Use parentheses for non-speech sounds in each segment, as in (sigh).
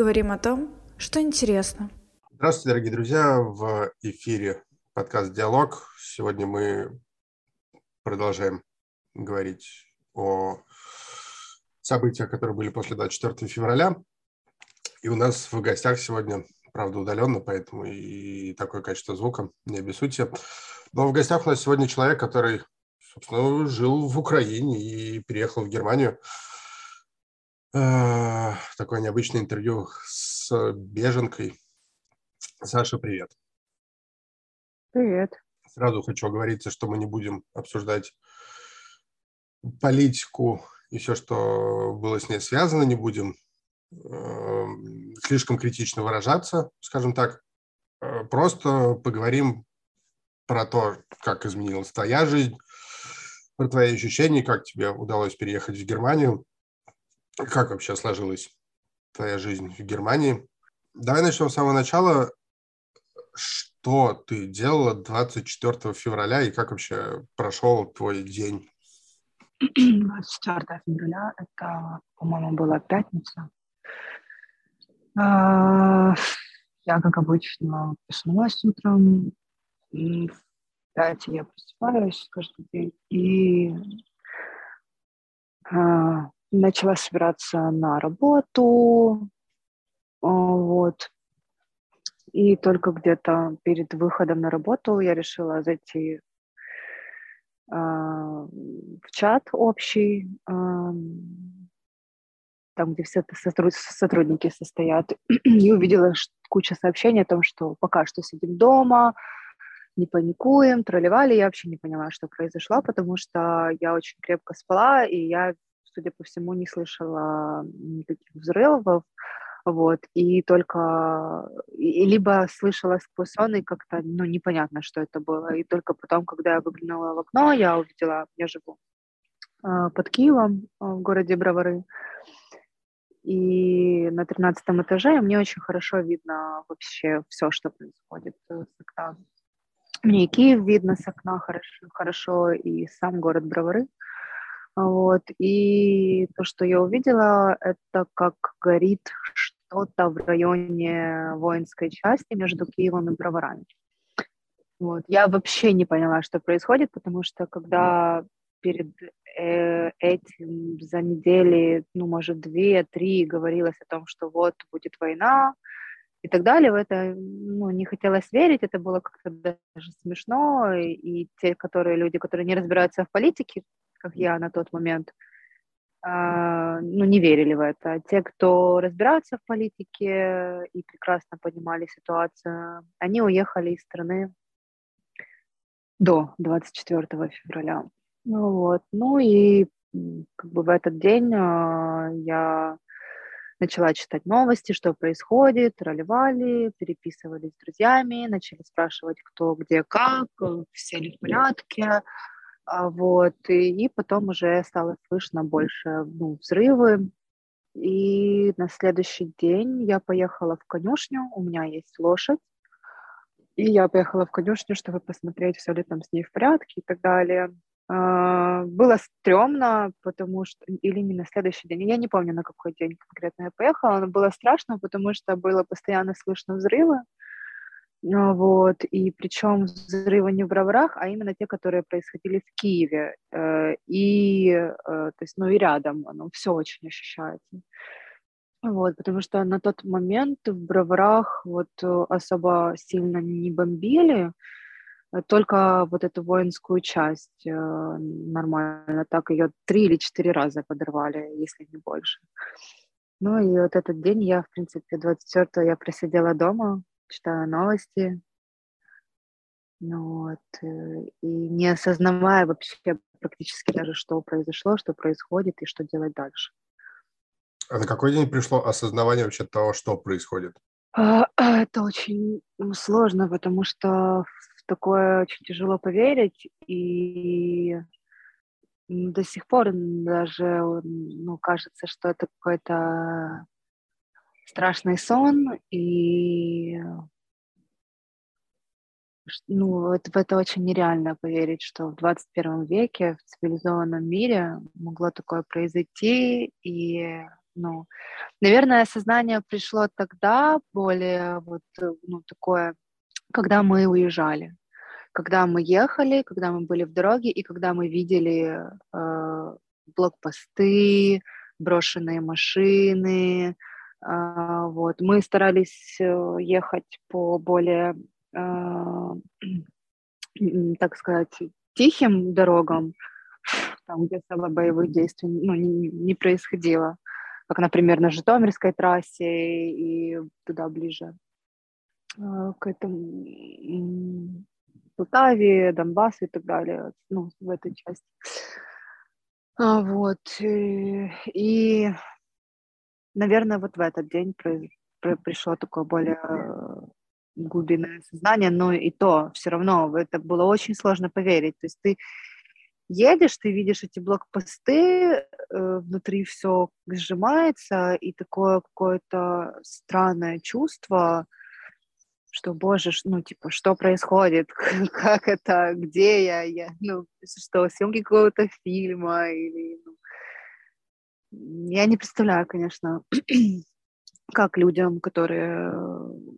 Говорим о том, что интересно. Здравствуйте, дорогие друзья. В эфире подкаст «Диалог». Сегодня мы продолжаем говорить о событиях, которые были после 24 февраля. И у нас в гостях сегодня, правда, удаленно, поэтому и такое качество звука, не обессудьте. Но в гостях у нас сегодня человек, который, собственно, жил в Украине и переехал в Германию. Э, такое необычное интервью с беженкой. Саша, привет. Привет. Сразу хочу оговориться, что мы не будем обсуждать политику и все, что было с ней связано, не будем э, слишком критично выражаться, скажем так. Э, просто поговорим про то, как изменилась твоя жизнь, про твои ощущения, как тебе удалось переехать в Германию, как вообще сложилась твоя жизнь в Германии. Давай начнем с самого начала. Что ты делала 24 февраля и как вообще прошел твой день? 24 февраля, это, по-моему, была пятница. А, я, как обычно, проснулась утром, в 5 я просыпаюсь каждый день и а, начала собираться на работу, а, вот. И только где-то перед выходом на работу я решила зайти э, в чат общий, э, там, где все сотрудники состоят, (clears throat) и увидела кучу сообщений о том, что пока что сидим дома, не паникуем, тролливали. Я вообще не поняла, что произошло, потому что я очень крепко спала, и я судя по всему, не слышала никаких взрывов, вот, и только, и, либо слышала сквозь сон, и как-то, ну, непонятно, что это было, и только потом, когда я выглянула в окно, я увидела, я живу э, под Киевом, э, в городе Бровары, и на 13 этаже мне очень хорошо видно вообще все, что происходит с окна. Мне и Киев видно с окна хорошо, хорошо и сам город Бровары. Вот. И то, что я увидела, это как горит что-то в районе воинской части между Киевом и Броварами. Вот. Я вообще не поняла, что происходит, потому что когда перед э, этим за недели, ну, может, две-три говорилось о том, что вот будет война и так далее, в это ну, не хотелось верить, это было как-то даже смешно, и, те, которые люди, которые не разбираются в политике, как я на тот момент, а, ну, не верили в это. Те, кто разбираются в политике и прекрасно понимали ситуацию, они уехали из страны до 24 февраля. Ну вот, ну и как бы в этот день а, я начала читать новости, что происходит, тролливали, переписывались с друзьями, начали спрашивать, кто где как, все ли в порядке, вот, и, и потом уже стало слышно больше ну, взрывы. И на следующий день я поехала в конюшню, у меня есть лошадь, и я поехала в конюшню, чтобы посмотреть, все ли там с ней в порядке и так далее. А, было стрёмно, потому что... Или не на следующий день, я не помню, на какой день конкретно я поехала, но было страшно, потому что было постоянно слышно взрывы, а, вот, и причем взрывы не в Броварах, а именно те, которые происходили в Киеве, э, и, э, то есть, ну, и рядом, оно все очень ощущается. Вот, потому что на тот момент в Броварах вот э, особо сильно не бомбили, только вот эту воинскую часть нормально, так ее три или четыре раза подорвали, если не больше. Ну и вот этот день я, в принципе, 24 я просидела дома, читаю новости, ну вот, э, и не осознавая вообще практически даже, что произошло, что происходит и что делать дальше. А на какой день пришло осознавание вообще того, что происходит? А, это очень сложно, потому что в такое очень тяжело поверить, и до сих пор даже ну, кажется, что это какой-то страшный сон, и ну, это, в это очень нереально поверить, что в 21 веке в цивилизованном мире могло такое произойти, и Ну, наверное, осознание пришло тогда более вот, ну, такое, когда мы уезжали, когда мы ехали, когда мы были в дороге и когда мы видели э, блокпосты, брошенные машины, вот, мы старались э, ехать по более, (clears throat) э, так сказать, тихим дорогам, там, где особо боевых действий ну, не, не происходило, как, например, на Житомирской трассе и туда ближе э, к этому Полтаве, Донбассу и так далее, ну, в этой части. А, вот. Э, и, наверное, вот в этот день при, при, пришло такое более глубинное сознание, но и то все равно это было очень сложно поверить. То есть ты едешь, ты видишь эти блокпосты, э, внутри все сжимается, и такое какое-то странное чувство, что, боже, ну, типа, что происходит, (laughs) как это, где я, я ну, что, съемки какого-то фильма, или, ну, я не представляю, конечно, (clears throat) как людям, которые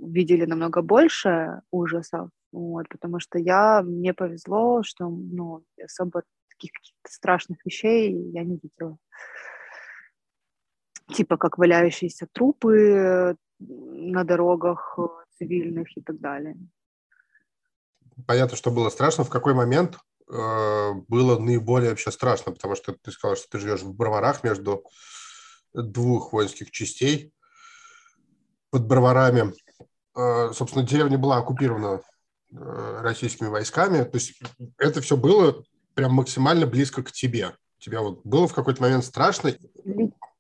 видели намного больше ужасов, вот, потому что я, мне повезло, что, ну, особо таких страшных вещей я не видела. Типа как валяющиеся трупы на дорогах цивильных и так далее. Понятно, что было страшно. В какой момент э, было наиболее вообще страшно? Потому что ты сказал, что ты живешь в Броварах между двух воинских частей. Под Броварами, э, собственно, деревня была оккупирована э, российскими войсками. То есть это все было прям максимально близко к тебе. Тебя вот было в какой-то момент страшно?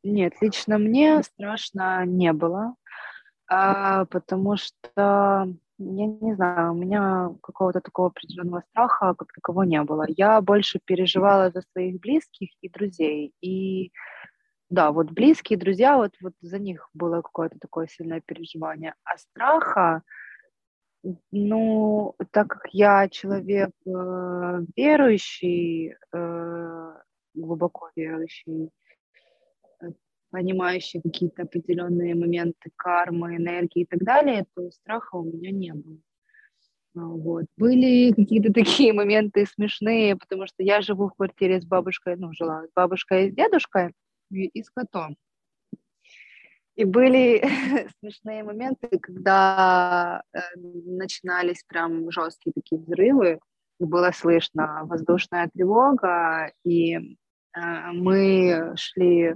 Нет, лично мне страшно не было, а, потому что, я не знаю, у меня какого-то такого определенного страха как такового не было. Я больше переживала за своих близких и друзей. И да, вот близкие, друзья, вот, вот за них было какое-то такое сильное переживание. А страха, ну, так как я человек э, верующий, э, глубоко верующий, понимающий какие-то определенные моменты кармы, энергии и так далее, то страха у меня не было. А, вот. Были какие-то (laughs) такие моменты смешные, потому что я живу в квартире с бабушкой, ну, жила с бабушкой и с дедушкой и с котом. И были (laughs) смешные моменты, когда э, начинались прям жесткие такие взрывы, было слышно воздушная тревога, и э, мы шли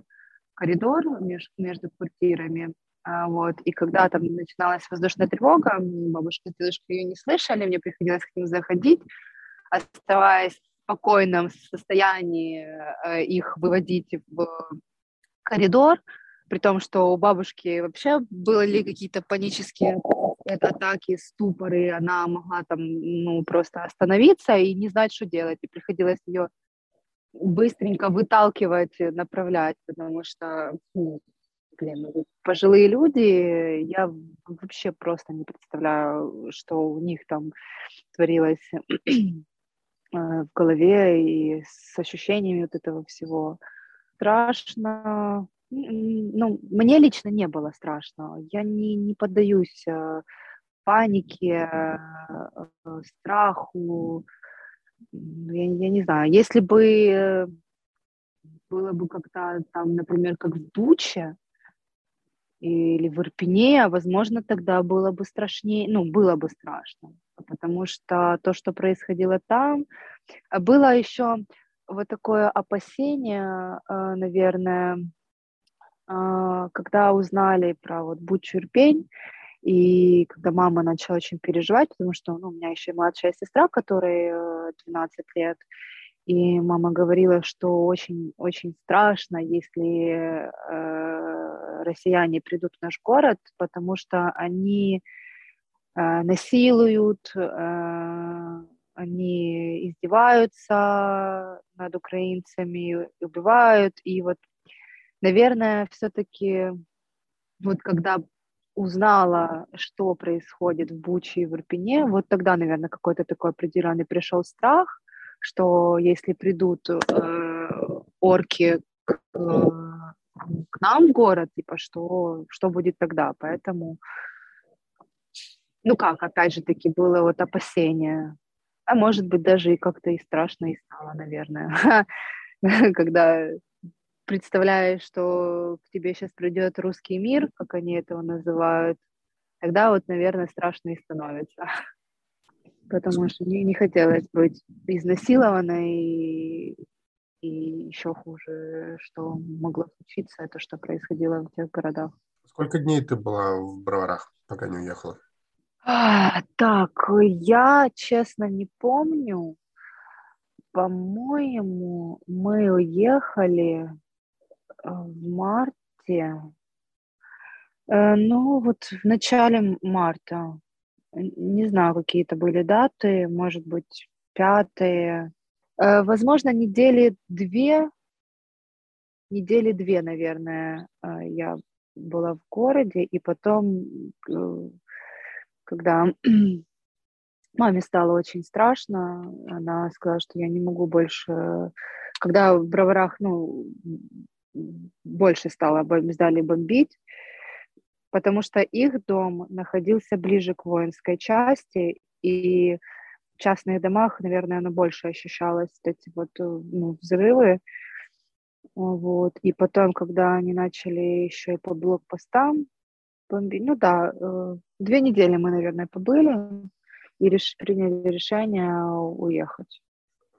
коридор меж, между квартирами, э, вот, и когда там начиналась воздушная тревога, бабушка и дедушка ее не слышали, мне приходилось к ним заходить, оставаясь в спокойном состоянии, э, их выводить в коридор, при том, что у бабушки вообще были какие-то панические атаки, ступоры, она могла там, ну, просто остановиться и не знать, что делать, и приходилось ее быстренько выталкивать, направлять, потому что, ну, блин, ну, пожилые люди, я вообще просто не представляю, что у них там творилось (clears throat) э, в голове и с ощущениями вот этого всего. Страшно, ну, мне лично не было страшно. Я не, не поддаюсь э, панике, э, страху. Я, я не знаю, если бы было бы как-то там, например, как в Буче или в Ирпене, возможно, тогда было бы страшнее, ну, было бы страшно, потому что то, что происходило там, было еще вот такое опасение, наверное, а, когда узнали про вот Бучурпень, и когда мама начала очень переживать, потому что ну, у меня еще младшая сестра, которой 12 э, лет, и мама говорила, что очень-очень страшно, если э, россияне придут в наш город, потому что они э, насилуют, э, они издеваются над украинцами, убивают, и вот Наверное, все-таки вот когда узнала, что происходит в Буче и в Ирпене, вот тогда, наверное, какой-то такой определенный пришел страх, что если придут э, орки к, э, к нам в город, типа, что, что будет тогда. Поэтому, ну как, опять же таки, было вот опасение. А может быть, даже и как-то и страшно и стало, наверное, (laughs) когда представляешь, что к тебе сейчас придет русский мир, как они этого называют, тогда вот, наверное, страшно и становится. (laughs) Потому что мне не хотелось быть изнасилованной и, и еще хуже, что могло случиться, это что происходило в тех городах. Сколько дней ты была в Броварах, пока не уехала? А, так, я честно не помню. По-моему, мы уехали в марте. Э, ну, вот в начале марта. Не знаю, какие это были даты, может быть, пятые. Э, возможно, недели две, недели две, наверное, я была в городе, и потом, когда (clears throat) Маме стало очень страшно. Она сказала, что я не могу больше... Когда в Броварах, ну, больше стало, сдали бомбить, потому что их дом находился ближе к воинской части, и в частных домах, наверное, оно больше ощущалось, эти вот ну, взрывы. Вот. И потом, когда они начали еще и по блокпостам бомбить, ну да, э, две недели мы, наверное, побыли, и реш... приняли решение уехать.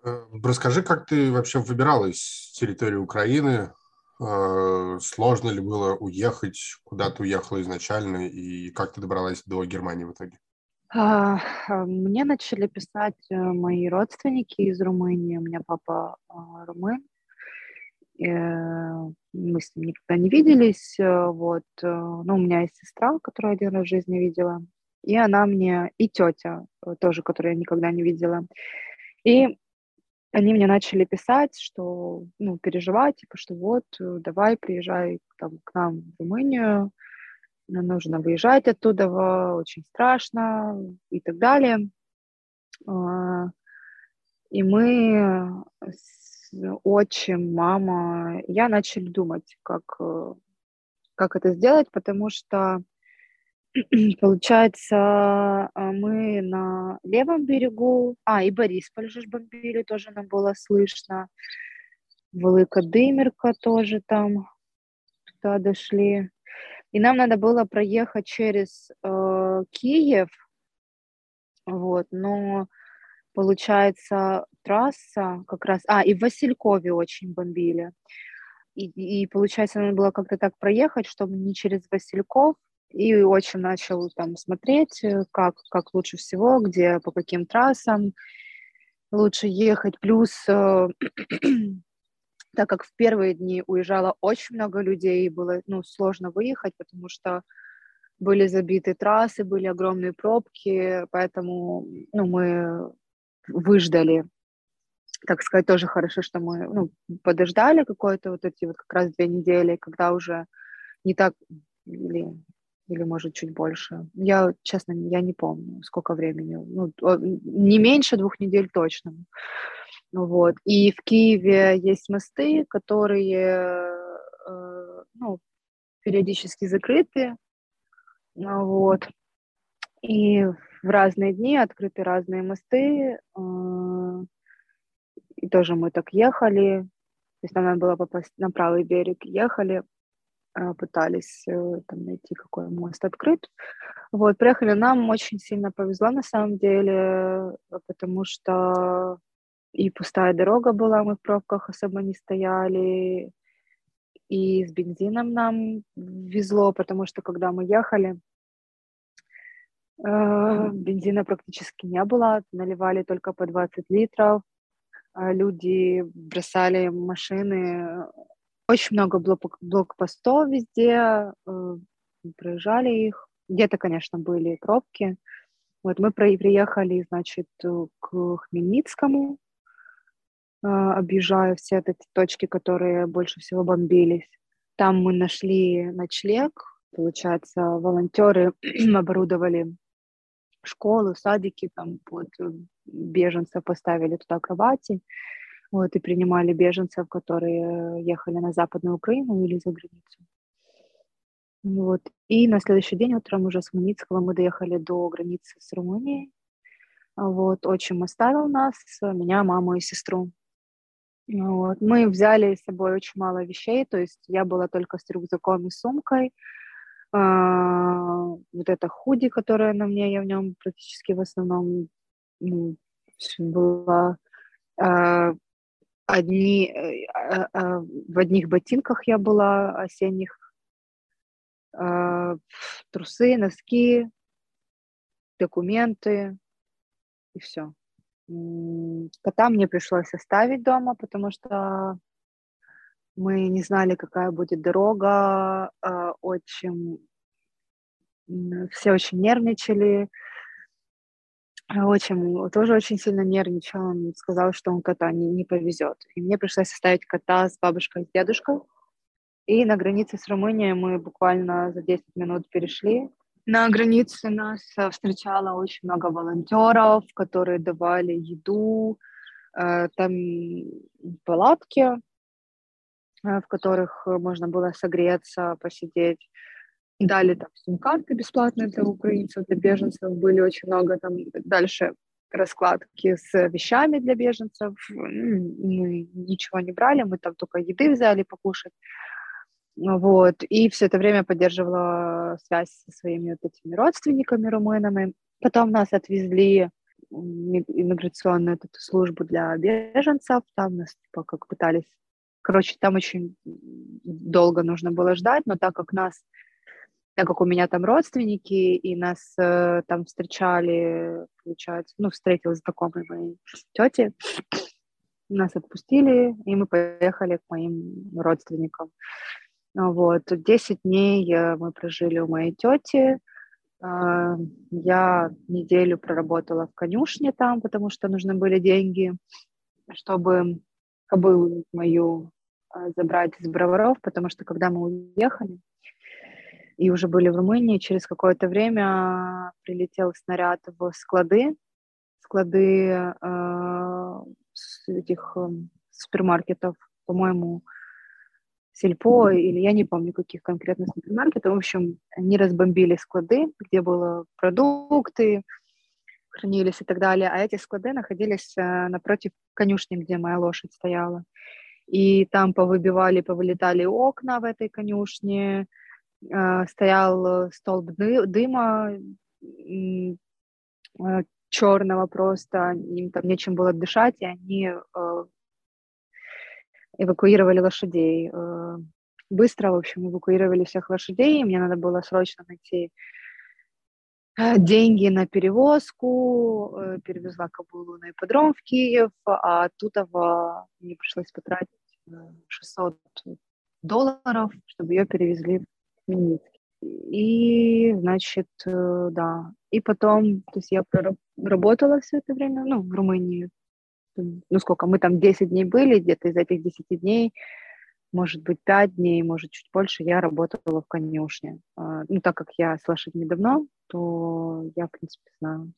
Э, расскажи, как ты вообще выбиралась с территории Украины? Э, сложно ли было уехать? Куда ты уехала изначально? И как ты добралась до Германии в итоге? А, а, мне начали писать э, мои родственники из Румынии. У меня папа а, румын. Мы с ним никогда не виделись. Вот. Но у меня есть сестра, которую один раз в жизни видела и она мне, и тетя э, тоже, которую я никогда не видела. И они мне начали писать, что, ну, переживать, типа, что вот, э, давай, приезжай там, к нам в Румынию, нужно выезжать оттуда, очень страшно и так далее. А, и мы с отчим, мама, я начали думать, как, э, как это сделать, потому что Получается, а, мы на левом берегу, а, и Борисполь же бомбили, тоже нам было слышно. Велика Дымерка тоже там, туда дошли. И нам надо было проехать через э, Киев, вот, но получается трасса как раз, а, и в Василькове очень бомбили. И, и получается, надо было как-то так проехать, чтобы не через Васильков, и очень начал там смотреть, э, как, как лучше всего, где, по каким трассам лучше ехать. Плюс, э, (clears throat) так как в первые дни уезжало очень много людей, было ну, сложно выехать, потому что были забиты трассы, были огромные пробки, поэтому ну, мы выждали так сказать, тоже хорошо, что мы ну, подождали какое-то вот эти вот как раз две недели, когда уже не так, или или, может, чуть больше. Я, честно, я не помню, сколько времени. Ну, не меньше двух недель точно. Вот. И в Киеве есть мосты, которые э, ну, периодически закрыты. Вот. И в разные дни открыты разные мосты. Э, и тоже мы так ехали. То есть нам надо было попасть на правый берег. Ехали, а, пытались э, там найти, какой мост открыт. Вот, приехали, нам очень сильно повезло на самом деле, потому что и пустая дорога была, мы в пробках особо не стояли, и с бензином нам везло, потому что когда мы ехали, э, бензина практически не было, наливали только по 20 литров, а люди бросали машины очень много блок блокпостов везде, э, проезжали их. Где-то, конечно, были пробки. Вот мы приехали, значит, к Хмельницкому, э, объезжая все эти точки, которые больше всего бомбились. Там мы нашли ночлег. Получается, волонтеры (clears throat) оборудовали школы, садики, там вот беженцев поставили туда кровати. Вот, и принимали беженцев, которые ехали на Западную Украину или за границу. Вот. И на следующий день утром уже с Маницкого мы доехали до границы с Румынией. Вот, отчим оставил нас, меня, маму и сестру. Вот. Мы взяли с собой очень мало вещей, то есть я была только с рюкзаком и сумкой. А, вот это худи, которое на мне, я в нем практически в основном ну, была. А, одни, а, а, в одних ботинках я была осенних, а, трусы, носки, документы и все. Кота мне пришлось оставить дома, потому что мы не знали, какая будет дорога, очень все очень нервничали. Очень, тоже очень сильно нервничал. Он сказал, что он кота не, не повезет. И мне пришлось оставить кота с бабушкой и дедушкой. И на границе с Румынией мы буквально за 10 минут перешли. На границе нас э, встречало очень много волонтеров, которые давали еду, э, там палатки, э, в которых можно было согреться, посидеть. Дали там сим-карты бесплатные для украинцев, для беженцев. Были очень много там дальше раскладки с вещами для беженцев. Мы ничего не брали, мы там только еды взяли покушать. Вот. И все это время поддерживала связь со своими вот этими родственниками румынами. Потом нас отвезли иммиграционную эту службу для беженцев. Там нас типа как пытались... Короче, там очень долго нужно было ждать, но так как нас так как у меня там родственники, и нас э, там встречали, получается, ну, встретил знакомый моей тети, нас отпустили, и мы поехали к моим родственникам. Вот, 10 дней э, мы прожили у моей тети. А, я неделю проработала в конюшне там, потому что нужны были деньги, чтобы кобылу мою а, забрать из броваров, потому что когда мы уехали и уже были в Румынии, через какое-то время прилетел снаряд в склады, склады э, этих э, супермаркетов, по-моему, Сельпо или я не помню каких конкретно супермаркетов. В общем, они разбомбили склады, где были продукты, хранились и так далее. А эти склады находились э, напротив конюшни, где моя лошадь стояла. И там повыбивали, повылетали окна в этой конюшне, стоял столб дыма э, черного просто, им там нечем было дышать, и они эвакуировали лошадей. Э, быстро, в общем, эвакуировали всех лошадей. Мне надо было срочно найти э, деньги на перевозку, э, перевезла кобылу на ипподром в Киев, а оттуда мне пришлось потратить 600 долларов, чтобы ее перевезли в Хмельницкий. И, значит, да. И потом, то есть я проработала все это время, ну, в Румынии, ну сколько, мы там 10 дней были, где-то из этих 10 дней, может быть, 5 дней, может, чуть больше, я работала в конюшне. А, ну, так как я с лошадьми давно, то я, в принципе, знаю,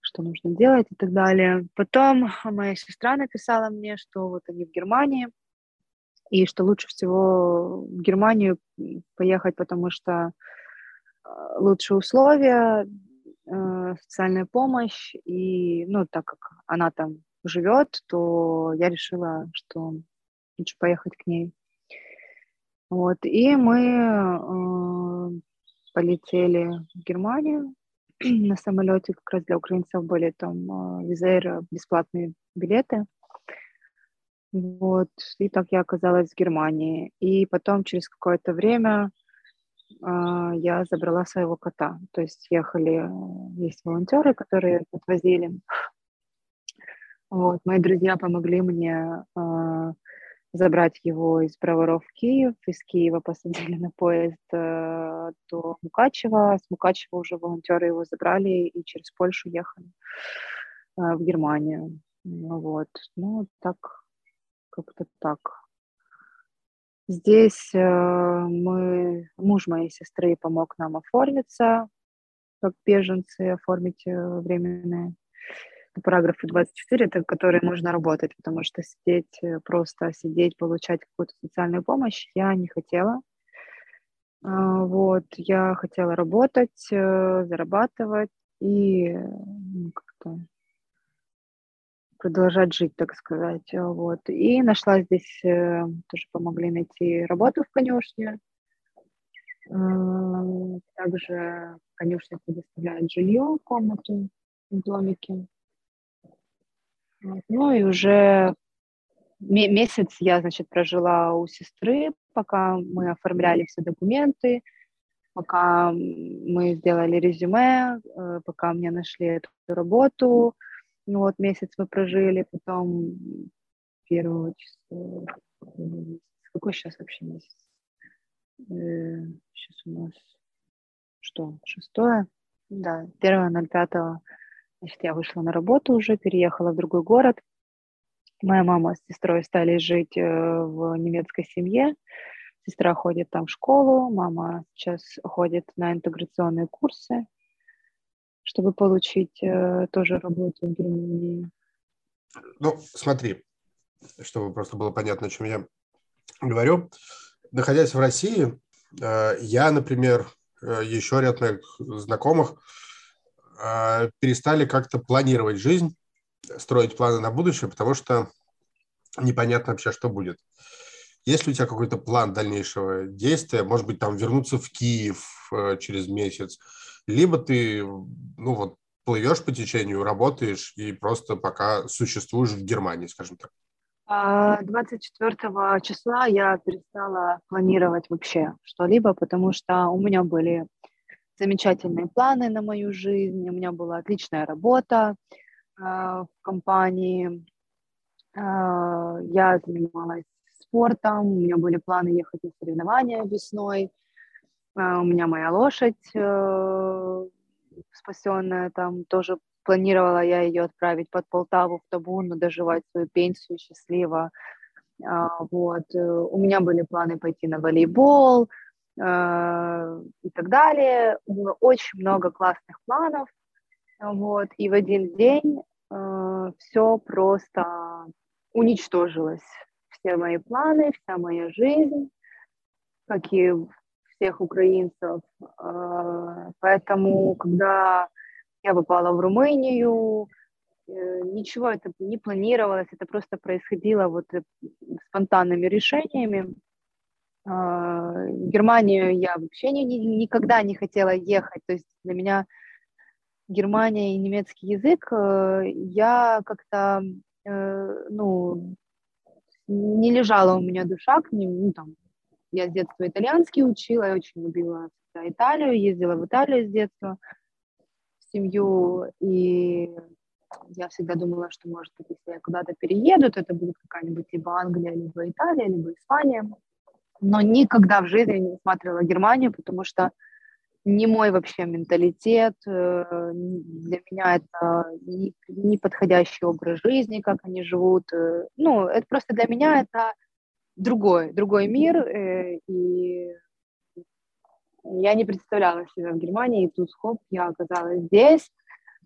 что нужно делать и так далее. Потом моя сестра написала мне, что вот они в Германии, и что лучше всего в Германию поехать, потому что а, лучшие условия, э, социальная помощь, и, ну, так как она там живет, то я решила, что лучше поехать к ней. Вот, и мы э, полетели в Германию (clears throat) на самолете, как раз для украинцев были там э, визер, бесплатные билеты. Вот, и так я оказалась в Германии. И потом через какое-то время а, я забрала своего кота. То есть ехали, есть волонтеры, которые отвозили. Вот, мои друзья помогли мне э, забрать его из Броваров в Киев, из Киева посадили на поезд э, до Мукачева, с Мукачева уже волонтеры его забрали и через Польшу ехали э, в Германию. Вот, ну так, как-то так. Здесь э, мы, муж моей сестры помог нам оформиться, как беженцы, оформить э, временное параграфы 24, это которые можно работать, потому что сидеть, э, просто сидеть, получать какую-то социальную помощь я не хотела. А, вот, я хотела работать, зарабатывать и ну, как-то продолжать жить, так сказать. Вот. И нашла здесь, э, тоже помогли найти работу в конюшне. Также конюшня предоставляет жилье, комнату в домике. Ну и уже месяц я, значит, прожила у сестры, пока мы оформляли все документы, пока мы сделали резюме, э, пока мне нашли эту работу. Ну вот месяц мы прожили, потом первого числа, какой сейчас вообще месяц? Сейчас э, у нас что, шестое? Да, первое ноль пятого Значит, я вышла на работу уже, переехала в другой город. Моя мама с сестрой стали жить э, в немецкой семье. Сестра ходит там в школу, мама сейчас ходит на интеграционные курсы, чтобы получить э, тоже работу в Германии. Ну, смотри, чтобы просто было понятно, о чем я говорю. Находясь в России, э, я, например, еще ряд моих знакомых а, перестали как-то планировать жизнь, строить планы на будущее, потому что непонятно вообще, что будет. Есть ли у тебя какой-то план дальнейшего действия? Может быть, там вернуться в Киев э, через месяц? Либо ты, ну вот, плывешь по течению, работаешь и просто пока существуешь в Германии, скажем так. 24 а, числа я перестала планировать вообще что-либо, потому что у меня были замечательные планы на мою жизнь, у меня была отличная работа э, в компании, э, я занималась спортом, у меня были планы ехать на соревнования весной, у меня моя лошадь э, спасенная, там тоже планировала я ее отправить под Полтаву в Табун, доживать свою пенсию счастливо. А, вот. Э, у меня были планы пойти на волейбол, Э, и так далее. Было очень много классных планов, вот, и в один день все просто уничтожилось. Все мои планы, вся моя жизнь, как и всех украинцев. Э, поэтому, когда я попала в Румынию, э, ничего это не планировалось, это просто происходило вот э, спонтанными решениями. А, в Германию я вообще ни, никогда не хотела ехать. То есть для меня Германия и немецкий язык, э, я как-то, ну, не лежала у меня душа к ним. Ну, там, я с детства итальянский учила, я очень любила Италию, ездила в Италию с детства в семью, и я всегда думала, что, может быть, если я куда-то перееду, то это будет какая-нибудь либо Англия, либо Италия, либо Испания но никогда в жизни не смотрела Германию, потому что не мой вообще менталитет, э, для меня это не, не подходящий образ жизни, как они живут. Э, ну, это просто для меня это другой, другой мир, э, и я не представляла себя в Германии, и тут хоп, я оказалась здесь,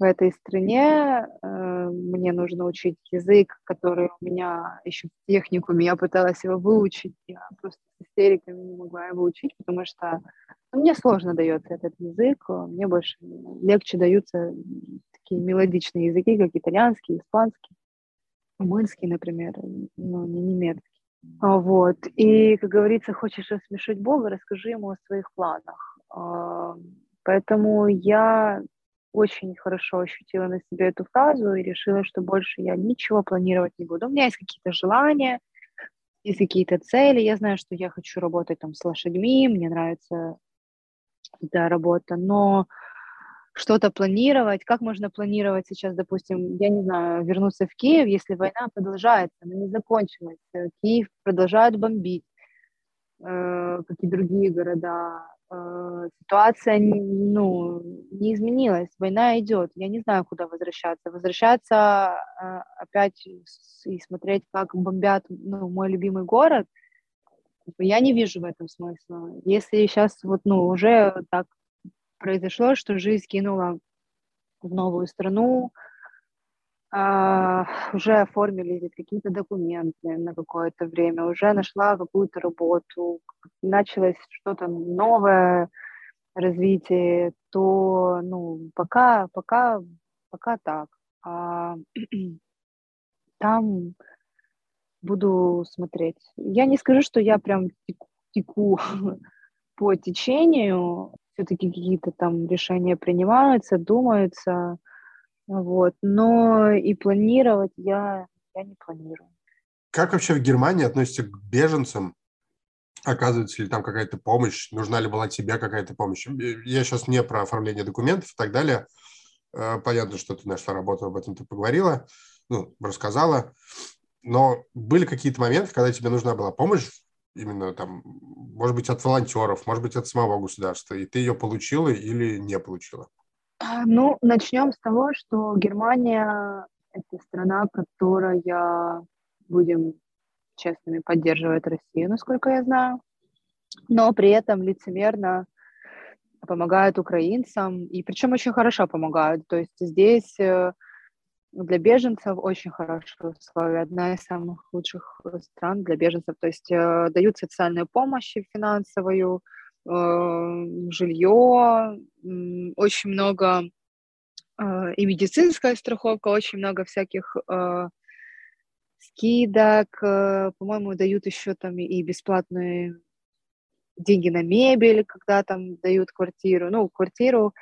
в этой стране. Э, мне нужно учить язык, который у меня еще в техникуме. Я пыталась его выучить, я просто с истериками не могла его учить, потому что ну, мне сложно дается этот язык. Мне больше легче даются такие мелодичные языки, как итальянский, испанский, румынский, например, но не немецкий. А, вот. И, как говорится, хочешь рассмешить Бога, расскажи ему о своих планах. А, поэтому я очень хорошо ощутила на себе эту фразу и решила, что больше я ничего планировать не буду. У меня есть какие-то желания, есть какие-то цели. Я знаю, что я хочу работать там с лошадьми, мне нравится эта работа, но что-то планировать, как можно планировать сейчас, допустим, я не знаю, вернуться в Киев, если война продолжается, она не закончилась, Киев продолжает бомбить, э, как и другие города, Э, ситуация ну, не изменилась, война идет, я не знаю, куда возвращаться. Возвращаться э, опять и смотреть, как бомбят ну, мой любимый город, я не вижу в этом смысла. Если сейчас вот, ну, уже так произошло, что жизнь кинула в новую страну, а, уже оформили какие-то документы на какое-то время, уже нашла какую-то работу, началось что-то новое, развитие, то, ну, пока, пока, пока так. А, (clears throat) там буду смотреть. Я не скажу, что я прям теку, теку (laughs) по течению, все-таки какие-то там решения принимаются, думаются, вот, но и планировать я, я не планирую. Как вообще в Германии относятся к беженцам? Оказывается ли там какая-то помощь? Нужна ли была тебе какая-то помощь? Я сейчас не про оформление документов и так далее. Э, понятно, что ты нашла работу, об этом ты поговорила, ну, рассказала. Но были какие-то моменты, когда тебе нужна была помощь, именно там, может быть, от волонтеров, может быть, от самого государства, и ты ее получила или не получила? А, ну, начнем с того, что Германия – это страна, которая, будем честными, поддерживает Россию, насколько я знаю, но при этом лицемерно помогают украинцам, и причем очень хорошо помогают. То есть здесь э, для беженцев очень хорошие условия, одна из самых лучших стран для беженцев. То есть э, дают социальную помощь финансовую, э, жилье, э, очень много э, и медицинская страховка, очень много всяких э, скидок, э, по-моему, дают еще там и бесплатные деньги на мебель, когда там дают квартиру. Ну, квартиру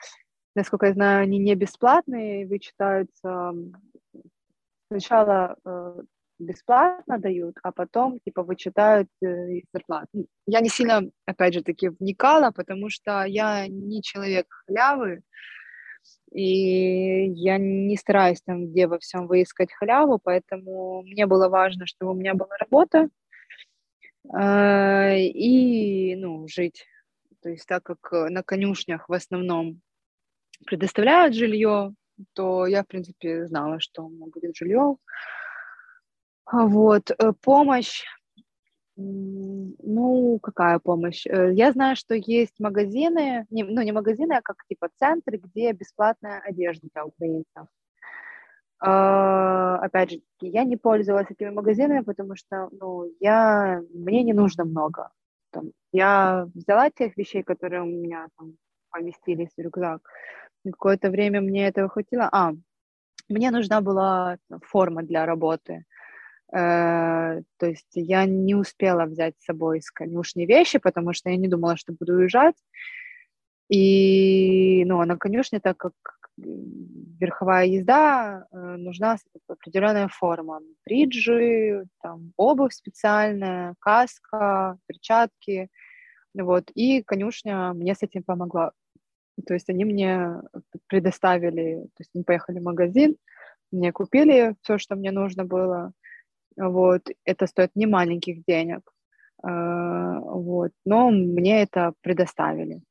насколько я знаю, они не бесплатные, вычитаются сначала э, бесплатно дают, а потом типа вычитают э, из зарплат. Ну, я не сильно, опять же таки, вникала, потому что я не человек халявы, и я не стараюсь там где во всем выискать халяву, поэтому мне было важно, чтобы у меня была работа э, и, ну, жить. То есть так как на конюшнях в основном предоставляют жилье, то я, в принципе, знала, что у меня будет жилье. А вот, э, помощь, ну, какая помощь? Э, я знаю, что есть магазины, не, ну, не магазины, а как типа центры, где бесплатная одежда для украинцев. Uh, опять же, я не пользовалась этими магазинами, потому что, ну, я, мне не нужно много. Там, я взяла тех вещей, которые у меня там поместились в рюкзак, какое-то время мне этого хватило. А, мне нужна была форма для работы. Э, то есть я не успела взять с собой конюшни вещи, потому что я не думала, что буду уезжать. И, ну, а на конюшне, так как верховая езда, э, нужна определенная форма. Бриджи, там, обувь специальная, каска, перчатки. Вот. И конюшня мне с этим помогла. То есть они мне предоставили, то есть мы поехали в магазин, мне купили все, что мне нужно было. Вот, это стоит не маленьких денег. А, вот, но мне это предоставили.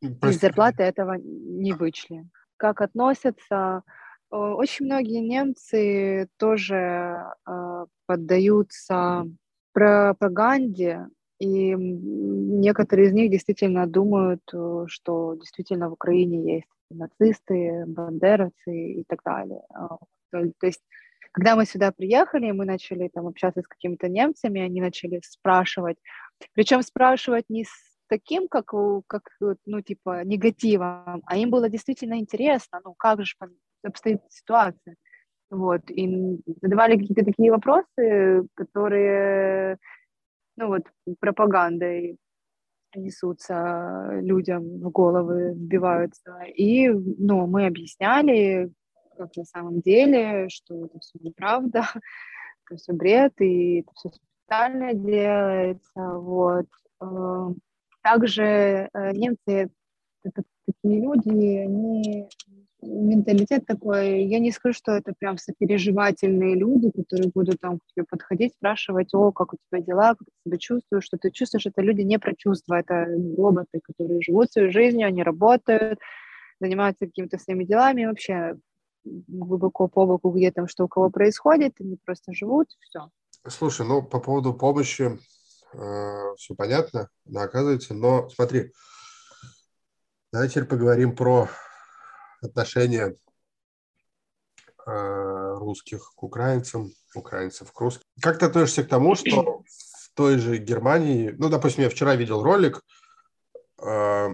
Из зарплаты этого не вычли. Как относятся? Очень многие немцы тоже а, поддаются пропаганде и некоторые из них действительно думают, э, что действительно в Украине есть нацисты, бандеровцы и так далее. А, то есть, когда мы сюда приехали, мы начали там общаться с какими-то немцами, они начали спрашивать, причем спрашивать не с таким, как, как ну, типа, негативом, а им было действительно интересно, ну, как же обстоит ситуация. Вот, и задавали какие-то такие вопросы, которые ну вот пропагандой несутся людям в головы, вбиваются. И ну, мы объясняли, как на самом деле, что это все неправда, (laughs) это все бред, и это все специально делается. Вот. Э, также э, немцы это такие люди, они менталитет такой, я не скажу, что это прям сопереживательные люди, которые будут там к тебе подходить, спрашивать, о, как у тебя дела, как ты себя чувствуешь, что ты чувствуешь, это люди не про чувства, это роботы, которые живут свою жизнью, они работают, занимаются какими-то своими делами, вообще глубоко по боку, где там что у кого происходит, они просто живут, все. Слушай, ну, по поводу помощи э, все понятно, да, оказывается, но смотри, давай теперь поговорим про отношения э, русских к украинцам, украинцев к русским. Как ты относишься к тому, что в той же Германии, ну, допустим, я вчера видел ролик, э,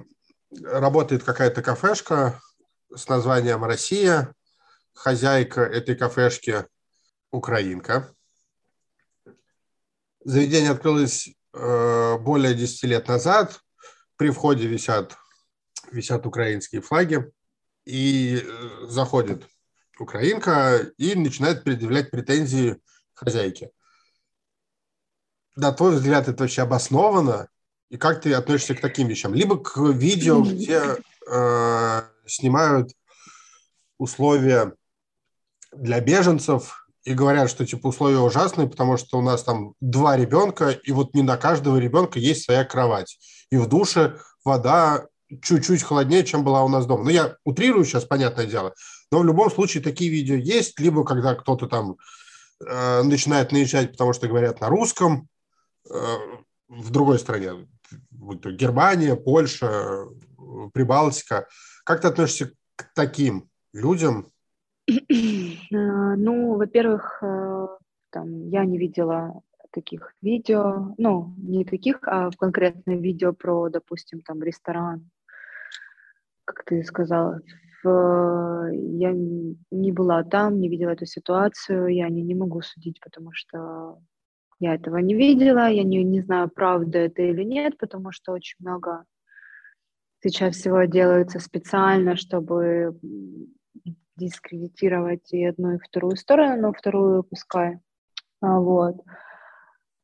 работает какая-то кафешка с названием «Россия», хозяйка этой кафешки украинка. Заведение открылось э, более 10 лет назад. При входе висят, висят украинские флаги. И э, заходит украинка и начинает предъявлять претензии хозяйке. На твой взгляд, это вообще обосновано? И как ты относишься к таким вещам? Либо к видео, где э, снимают условия для беженцев и говорят, что типа условия ужасные, потому что у нас там два ребенка, и вот не на каждого ребенка есть своя кровать. И в душе вода чуть-чуть холоднее, чем была у нас дома. Ну, я утрирую сейчас, понятное дело, но в любом случае такие видео есть, либо когда кто-то там э, начинает наезжать, потому что говорят на русском, э, в другой стране, Германия, Польша, Прибалтика. Как ты относишься к таким людям? Ну, во-первых, э, там, я не видела таких видео, ну, не таких, а конкретно видео про, допустим, там, ресторан, как ты сказала, в... я не была там, не видела эту ситуацию, я не, не могу судить, потому что я этого не видела, я не, не знаю, правда это или нет, потому что очень много сейчас всего делается специально, чтобы дискредитировать и одну, и вторую сторону, но вторую пускай. А, вот.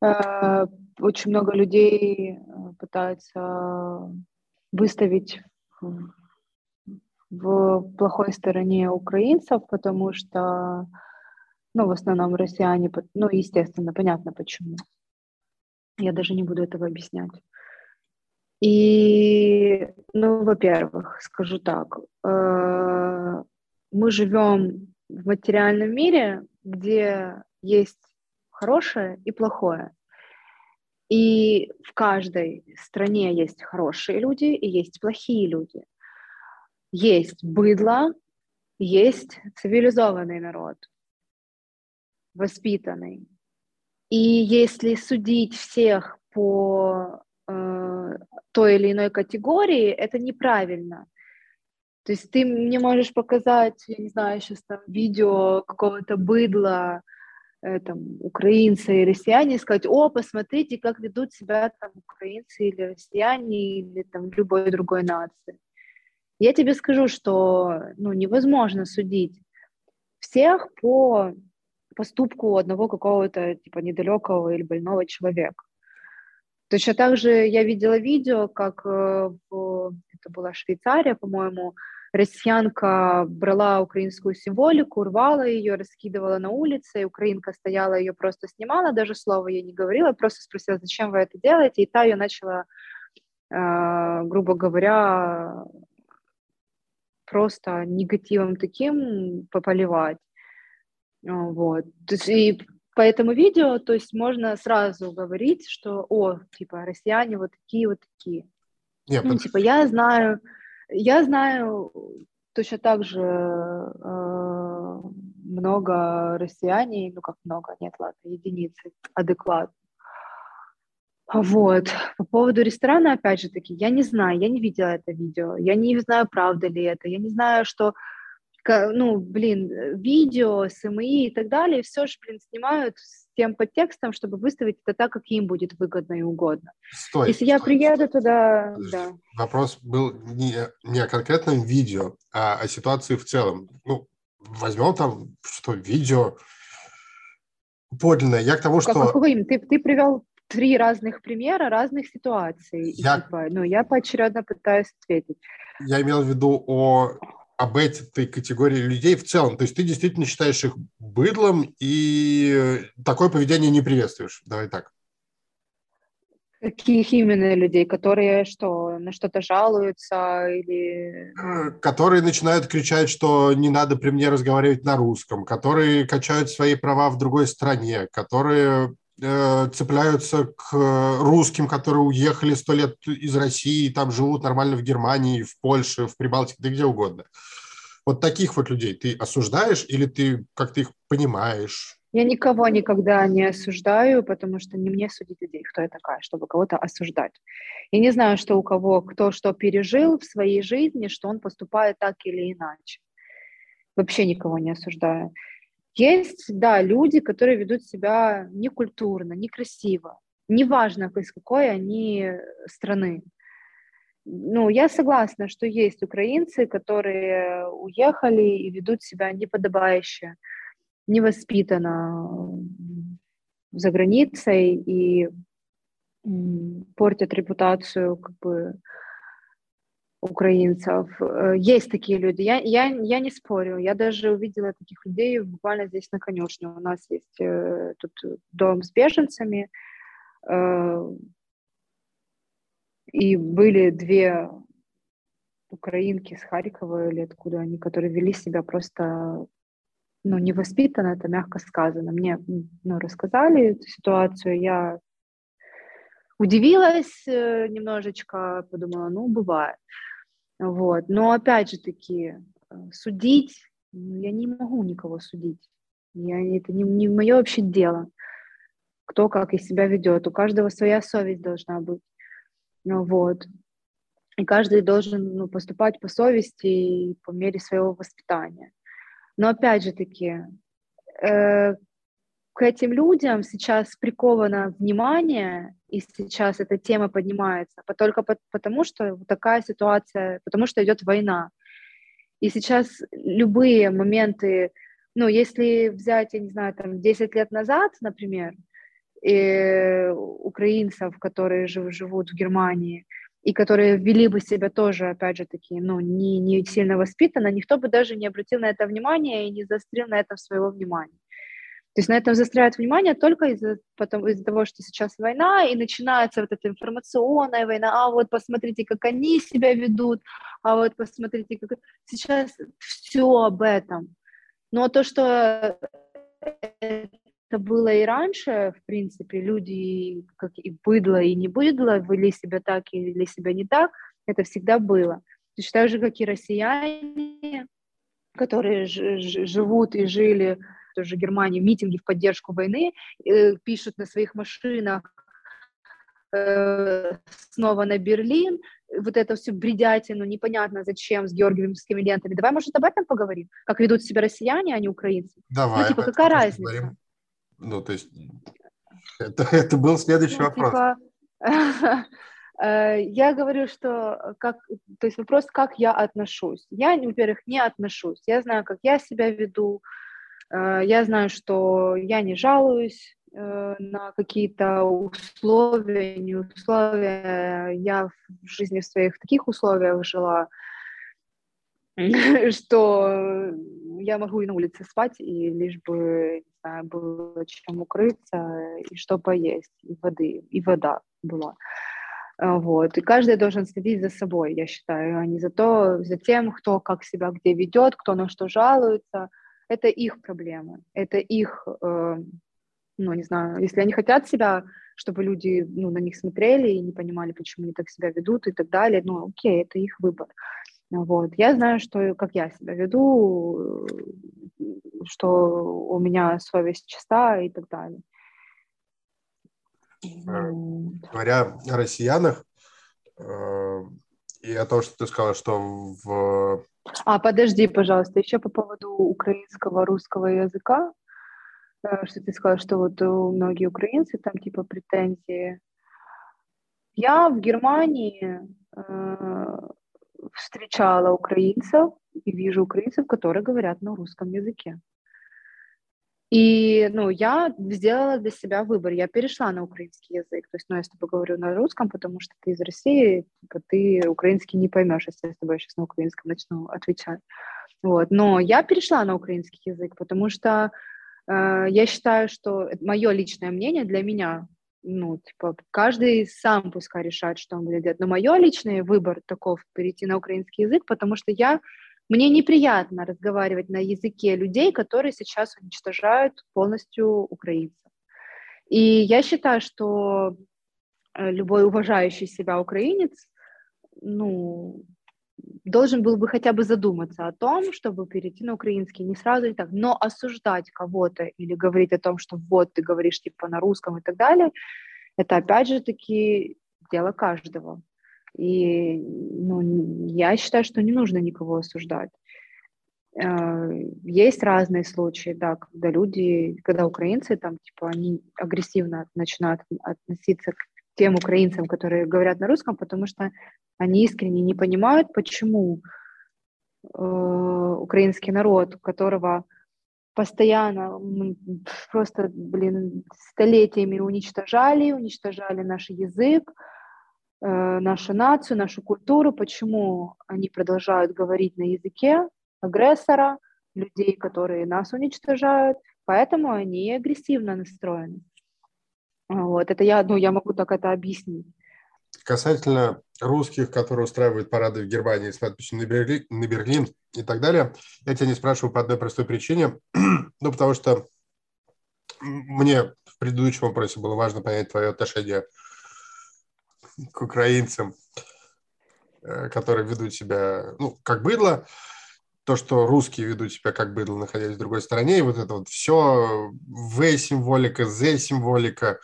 А, очень много людей э, пытаются выставить в плохой стороне украинцев, потому что ну, в основном россияне, ну, естественно, понятно почему. Я даже не буду этого объяснять. И, ну, во-первых, скажу так, э, мы живем в материальном мире, где есть хорошее и плохое. И в каждой стране есть хорошие люди и есть плохие люди. Есть быдло, есть цивилизованный народ воспитанный. И если судить всех по э, той или иной категории, это неправильно. То есть ты мне можешь показать, я не знаю, сейчас там видео какого-то быдла, э, там, украинцы и россияне, и сказать, о, посмотрите, как ведут себя там украинцы или россияне, или там любой другой нации. Я тебе скажу, что ну, невозможно судить всех по поступку одного какого-то типа недалекого или больного человека. Точно так же я видела видео, как э, это была Швейцария, по-моему, россиянка брала украинскую символику, рвала ее, раскидывала на улице, и украинка стояла, ее просто снимала, даже слова ей не говорила, просто спросила, зачем вы это делаете, и та ее начала, э, грубо говоря, просто негативом таким пополивать. А, вот. И по этому видео, то есть можно сразу говорить, что, о, типа, россияне вот такие, вот такие. Нет, ну, под... типа, я знаю, я знаю точно так же э, много россияне, ну как много, нет, ладно, единицы, адекватно. Вот. По поводу ресторана, опять же таки, я не знаю, я не видела это видео, я не знаю, правда ли это, я не знаю, что ну, блин, э, видео, СМИ и так далее, все же, блин, снимают с тем подтекстом, чтобы выставить это так, как им будет выгодно и угодно. Стой, Если стой, я приеду стой. туда, да. Вопрос был не, не о конкретном видео, а о ситуации в целом. Ну, возьмем там, что видео подлинное. Я к тому, что... Какой? Ты, ты привел три разных примера разных ситуаций. Я... И, типа, ну, я поочередно пытаюсь ответить. Я имел в виду о об этой категории людей в целом. То есть ты действительно считаешь их быдлом и такое поведение не приветствуешь. Давай так. Каких именно людей, которые что, на что-то жалуются или... Э, которые начинают кричать, что не надо при мне разговаривать на русском, которые качают свои права в другой стране, которые цепляются к русским, которые уехали сто лет из России, там живут нормально в Германии, в Польше, в Прибалтике, да где угодно. Вот таких вот людей ты осуждаешь или ты как-то их понимаешь? Я никого никогда не осуждаю, потому что не мне судить людей, кто я такая, чтобы кого-то осуждать. Я не знаю, что у кого, кто что пережил в своей жизни, что он поступает так или иначе. Вообще никого не осуждаю. Есть, да, люди, которые ведут себя некультурно, некрасиво. Неважно, из какой они страны. Ну, я согласна, что есть украинцы, которые уехали и ведут себя неподобающе невоспитанно за границей и портят репутацию как бы украинцев. Э, есть такие люди. Я, я, я не спорю. Я даже увидела таких людей буквально здесь на конюшне. У нас есть э, тут дом с беженцами. Э, и были две украинки с Харькова или откуда они, которые вели себя просто ну, невоспитанно, это мягко сказано. Мне ну, рассказали эту ситуацию, я удивилась э, немножечко, подумала, ну, бывает. Вот. Но опять же таки, э, судить, ну, я не могу никого судить. Я, это не, не мое вообще дело, кто как из себя ведет. У каждого своя совесть должна быть. Ну, вот. И каждый должен ну, поступать по совести и по мере своего воспитания. Но опять же таки, э, к этим людям сейчас приковано внимание, и сейчас эта тема поднимается, только потому, что такая ситуация, потому что идет война. И сейчас любые моменты, ну, если взять, я не знаю, там, 10 лет назад, например, и украинцев, которые жив, живут в Германии, и которые вели бы себя тоже, опять же таки, ну, не, не сильно воспитанно, никто бы даже не обратил на это внимание и не заострил на этом своего внимания. То есть на этом застряют внимание только из-за, потому, из-за того, что сейчас война, и начинается вот эта информационная война, а вот посмотрите, как они себя ведут, а вот посмотрите, как... Сейчас все об этом. Но то, что это было и раньше, в принципе, люди, как и быдло, и не быдло, вели себя так и вели себя не так, это всегда было. Точно так же, как и россияне, которые живут и жили тоже в Германии, митинги в поддержку войны, э, пишут на своих машинах э, снова на Берлин, вот это все бредятину, непонятно зачем, с георгиевскими лентами. Давай, может, об этом поговорим? Как ведут себя россияне, а не украинцы? Давай. Ну, типа, какая разница? Поговорим. Ну, то есть это, это был следующий ну, вопрос. Типа, (laughs) э, я говорю, что как, то есть вопрос, как я отношусь. Я, во-первых, не отношусь. Я знаю, как я себя веду. Э, я знаю, что я не жалуюсь э, на какие-то условия, не условия. Я в жизни в своих таких условиях жила, (laughs) что я могу и на улице спать, и лишь бы было чем укрыться, и что поесть, и воды, и вода была. А, вот. И каждый должен следить за собой, я считаю, а не за, то, за тем, кто как себя где ведет, кто на что жалуется. Это их проблемы, это их, э, ну, не знаю, если они хотят себя, чтобы люди ну, на них смотрели и не понимали, почему они так себя ведут и так далее, ну, окей, это их выбор. Вот. Я знаю, что как я себя веду, что у меня совесть чиста и так далее. Э, говоря о россиянах, э, и о том, что ты сказала, что в... А, подожди, пожалуйста, еще по поводу украинского, русского языка, э, что ты сказала, что вот многие украинцы там типа претензии. Я в Германии встречала украинцев и вижу украинцев, которые говорят на русском языке. И, ну, я сделала для себя выбор, я перешла на украинский язык, то есть, ну, я с тобой говорю на русском, потому что ты из России, типа, ты украинский не поймешь, если я с тобой сейчас на украинском начну отвечать. Вот, но я перешла на украинский язык, потому что э, я считаю, что мое личное мнение для меня, ну, типа, каждый сам пускай решает, что он будет делать. Но мое личный выбор таков перейти на украинский язык, потому что я мне неприятно разговаривать на языке людей, которые сейчас уничтожают полностью украинцев. И я считаю, что э, любой уважающий себя украинец, ну, должен был бы хотя бы задуматься о том, чтобы перейти на украинский, не сразу и так, но осуждать кого-то или говорить о том, что вот ты говоришь типа на русском и так далее, это опять же таки дело каждого. И ну, я считаю, что не нужно никого осуждать. Э, есть разные случаи, да, когда люди, когда украинцы там, типа, они агрессивно начинают относиться к тем украинцам, которые говорят на русском, потому что они искренне не понимают, почему э, украинский народ, которого постоянно просто, блин, столетиями уничтожали, уничтожали наш язык, нашу нацию, нашу культуру, почему они продолжают говорить на языке агрессора, людей, которые нас уничтожают, поэтому они агрессивно настроены. Вот, это я, ну, я могу так это объяснить. Касательно русских, которые устраивают парады в Германии с надписью «На Берлин», на Берлин и так далее, я тебя не спрашиваю по одной простой причине, (clears throat) ну, потому что мне в предыдущем вопросе было важно понять твое отношение к украинцам, э, которые ведут себя, ну, как быдло, то, что русские ведут себя как быдло, находясь в другой стране, и вот это вот все В-символика, З-символика,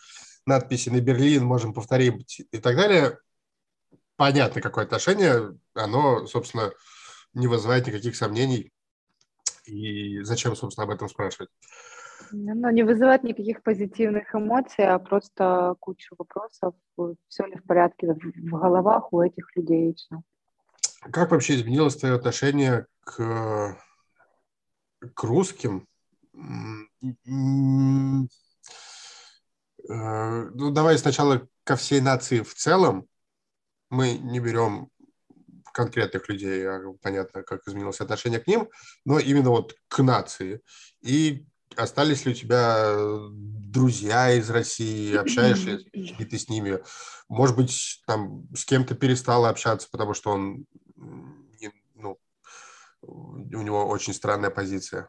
надписи на Берлин, можем повторить и так далее, понятно, какое отношение, оно, собственно, не вызывает никаких сомнений. И зачем, собственно, об этом спрашивать? Оно не вызывает никаких позитивных эмоций, а просто кучу вопросов, все ли в порядке в головах у этих людей. Все. Как вообще изменилось твое отношение к, к русским? Э, ну, давай сначала ко всей нации в целом. Мы не берем конкретных людей, а понятно, как изменилось отношение к ним, но именно вот к нации. И остались ли у тебя друзья из России, (clears throat) общаешься ли ты с ними? Может быть, там с кем-то перестала общаться, потому что он, ну, у него очень странная позиция.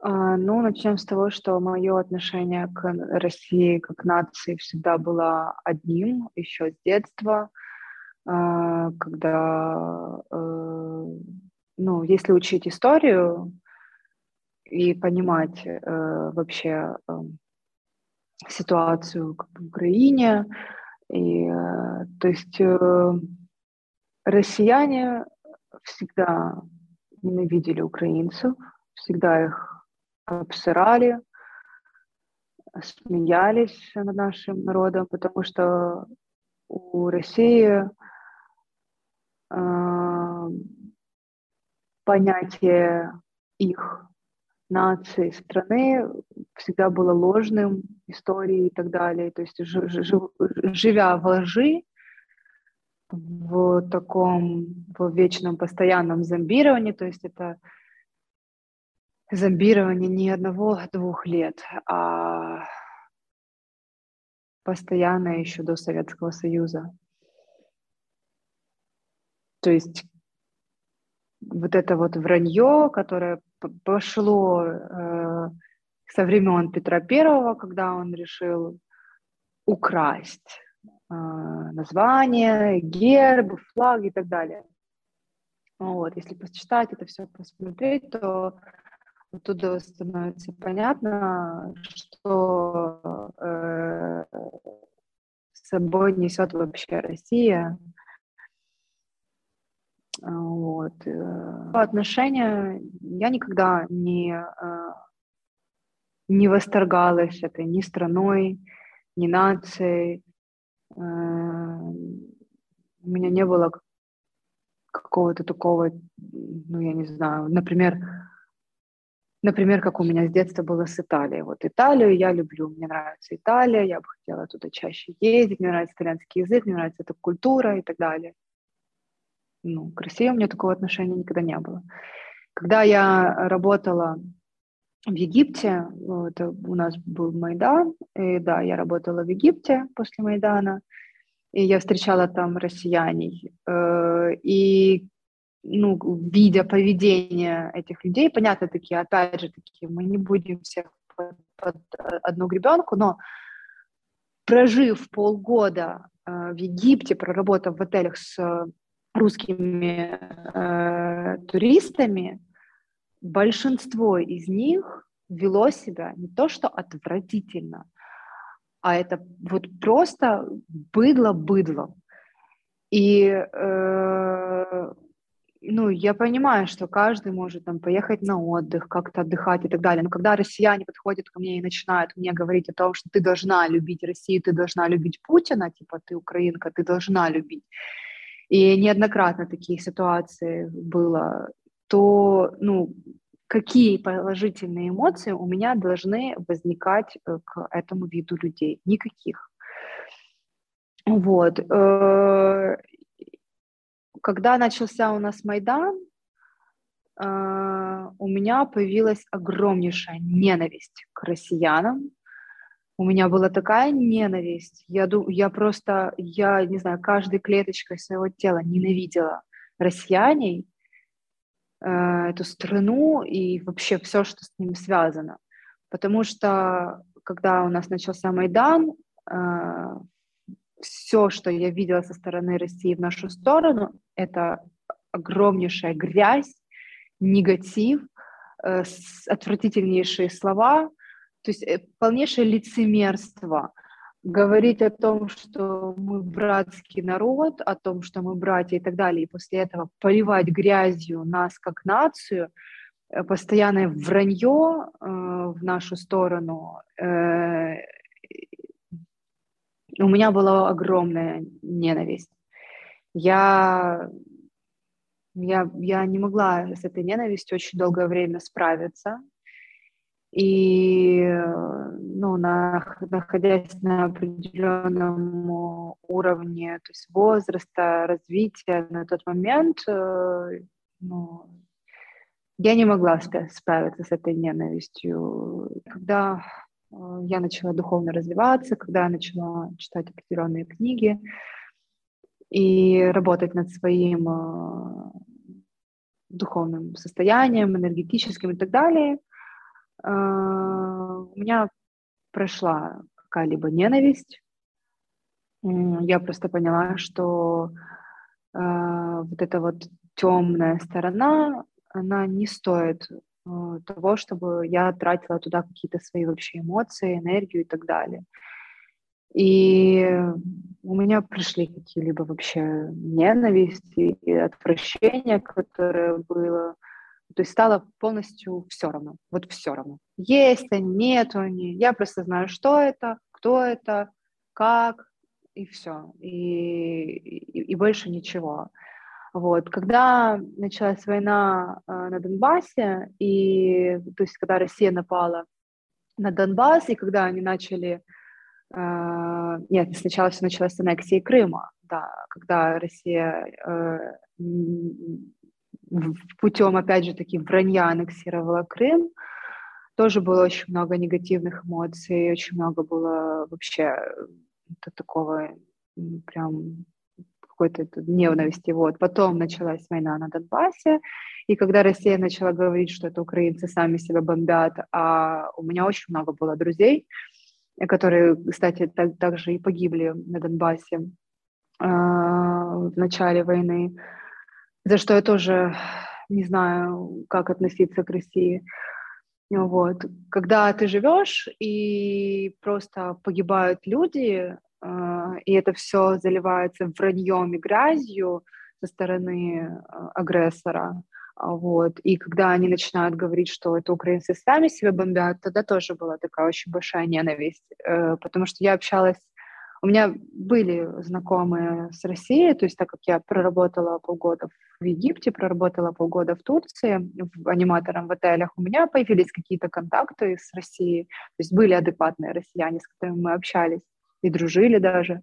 А, ну, начнем с того, что мое отношение к России как нации всегда было одним, еще с детства, а, когда, э, ну, если учить историю и понимать э, вообще эм, ситуацию в Украине, и, э, то есть россияне всегда ненавидели украинцев, всегда их обсирали, смеялись над нашим народом, потому что у России э, понятие их нации, страны всегда было ложным, историей и так далее. То есть живя в лжи, в таком в вечном постоянном зомбировании, то есть это зомбирование не одного-двух лет, а постоянно еще до Советского Союза. То есть вот это вот вранье, которое пошло э, со времен Петра Первого, когда он решил украсть э, название, герб, флаг и так далее. Вот, если почитать это все, посмотреть, то оттуда становится понятно, что э, собой несет вообще Россия. Вот. Э, отношения я никогда не, э, не восторгалась этой ни страной, ни нацией. Э, у меня не было какого-то такого, ну, я не знаю, например, Например, как у меня с детства было с Италией. Вот Италию я люблю, мне нравится Италия, я бы хотела туда чаще ездить, мне нравится итальянский язык, мне нравится эта культура и так далее. Ну, к России у меня такого отношения никогда не было. Когда я работала в Египте, ну, это у нас был Майдан, и да, я работала в Египте после Майдана, и я встречала там россияней. Э, и ну, видя поведение этих людей, понятно, такие, опять же, такие, мы не будем всех под, под одну гребенку, но прожив полгода э, в Египте, проработав в отелях с русскими э, туристами, большинство из них вело себя не то что отвратительно, а это вот просто быдло-быдло. И э, ну, я понимаю, что каждый может там поехать на отдых, как-то отдыхать и так далее. Но когда россияне подходят ко мне и начинают мне говорить о том, что ты должна любить Россию, ты должна любить Путина, типа ты украинка, ты должна любить. И неоднократно такие ситуации было, то, ну, какие положительные эмоции у меня должны возникать э, к этому виду людей? Никаких. Вот. Э, когда начался у нас Майдан, э, у меня появилась огромнейшая ненависть к россиянам. У меня была такая ненависть. Я, я просто, я не знаю, каждой клеточкой своего тела ненавидела россияней, э, эту страну и вообще все, что с ним связано. Потому что когда у нас начался Майдан, э, все, что я видела со стороны России в нашу сторону, это огромнейшая грязь, негатив, э, отвратительнейшие слова, то есть э, полнейшее лицемерство. Говорить о том, что мы братский народ, о том, что мы братья и так далее, и после этого поливать грязью нас как нацию, э, постоянное вранье э, в нашу сторону, э, у меня была огромная ненависть. Я, я, я не могла с этой ненавистью очень долгое время справиться. И, ну, на, находясь на определенном уровне, то есть возраста, развития на тот момент, э, ну, я не могла справиться с этой ненавистью. Когда Э, я начала духовно развиваться, когда я начала читать определенные книги и работать над своим э, духовным состоянием, энергетическим и так далее, э, у меня прошла какая-либо ненависть. Я просто поняла, что вот эта вот темная сторона, она не стоит Э, того, чтобы я тратила туда какие-то свои вообще эмоции, энергию и так далее. И у меня пришли какие-либо вообще ненависти и отвращение, которое было. То есть стало полностью все равно. Вот все равно. Есть они, нет они. Я просто знаю, что это, кто это, как, и все. И, и, и больше ничего. Вот. Когда началась война э, на Донбассе, и, то есть когда Россия напала на Донбасс, и когда они начали... Э, нет, сначала все началось с аннексии Крыма, да, когда Россия э, путем, опять же таки, вранья аннексировала Крым, тоже было очень много негативных эмоций, очень много было вообще такого прям какой-то ненависти. Вот. Потом началась война на Донбассе, и когда Россия начала говорить, что это украинцы сами себя бомбят, а у меня очень много было друзей, которые, кстати, так, также и погибли на Донбассе э, в начале войны, за что я тоже не знаю, как относиться к России. Вот. Когда ты живешь и просто погибают люди, а, и это все заливается враньем и грязью со стороны а, агрессора. А, вот. И когда они начинают говорить, что это украинцы сами себя бомбят, тогда тоже была такая очень большая ненависть, э, потому что я общалась у меня были знакомые с Россией, то есть так как я проработала полгода в Египте, проработала полгода в Турции аниматором в отелях, у меня появились какие-то контакты с Россией, то есть были адекватные россияне, с которыми мы общались и дружили даже.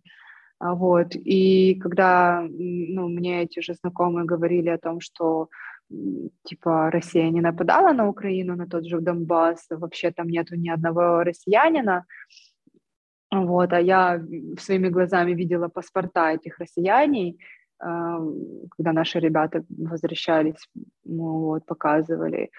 А, вот. И когда ну, мне эти же знакомые говорили о том, что типа Россия не нападала на Украину, на тот же Донбасс, вообще там нету ни одного россиянина, вот, а я своими глазами видела паспорта этих россияней, а, когда наши ребята возвращались, ну, вот, показывали.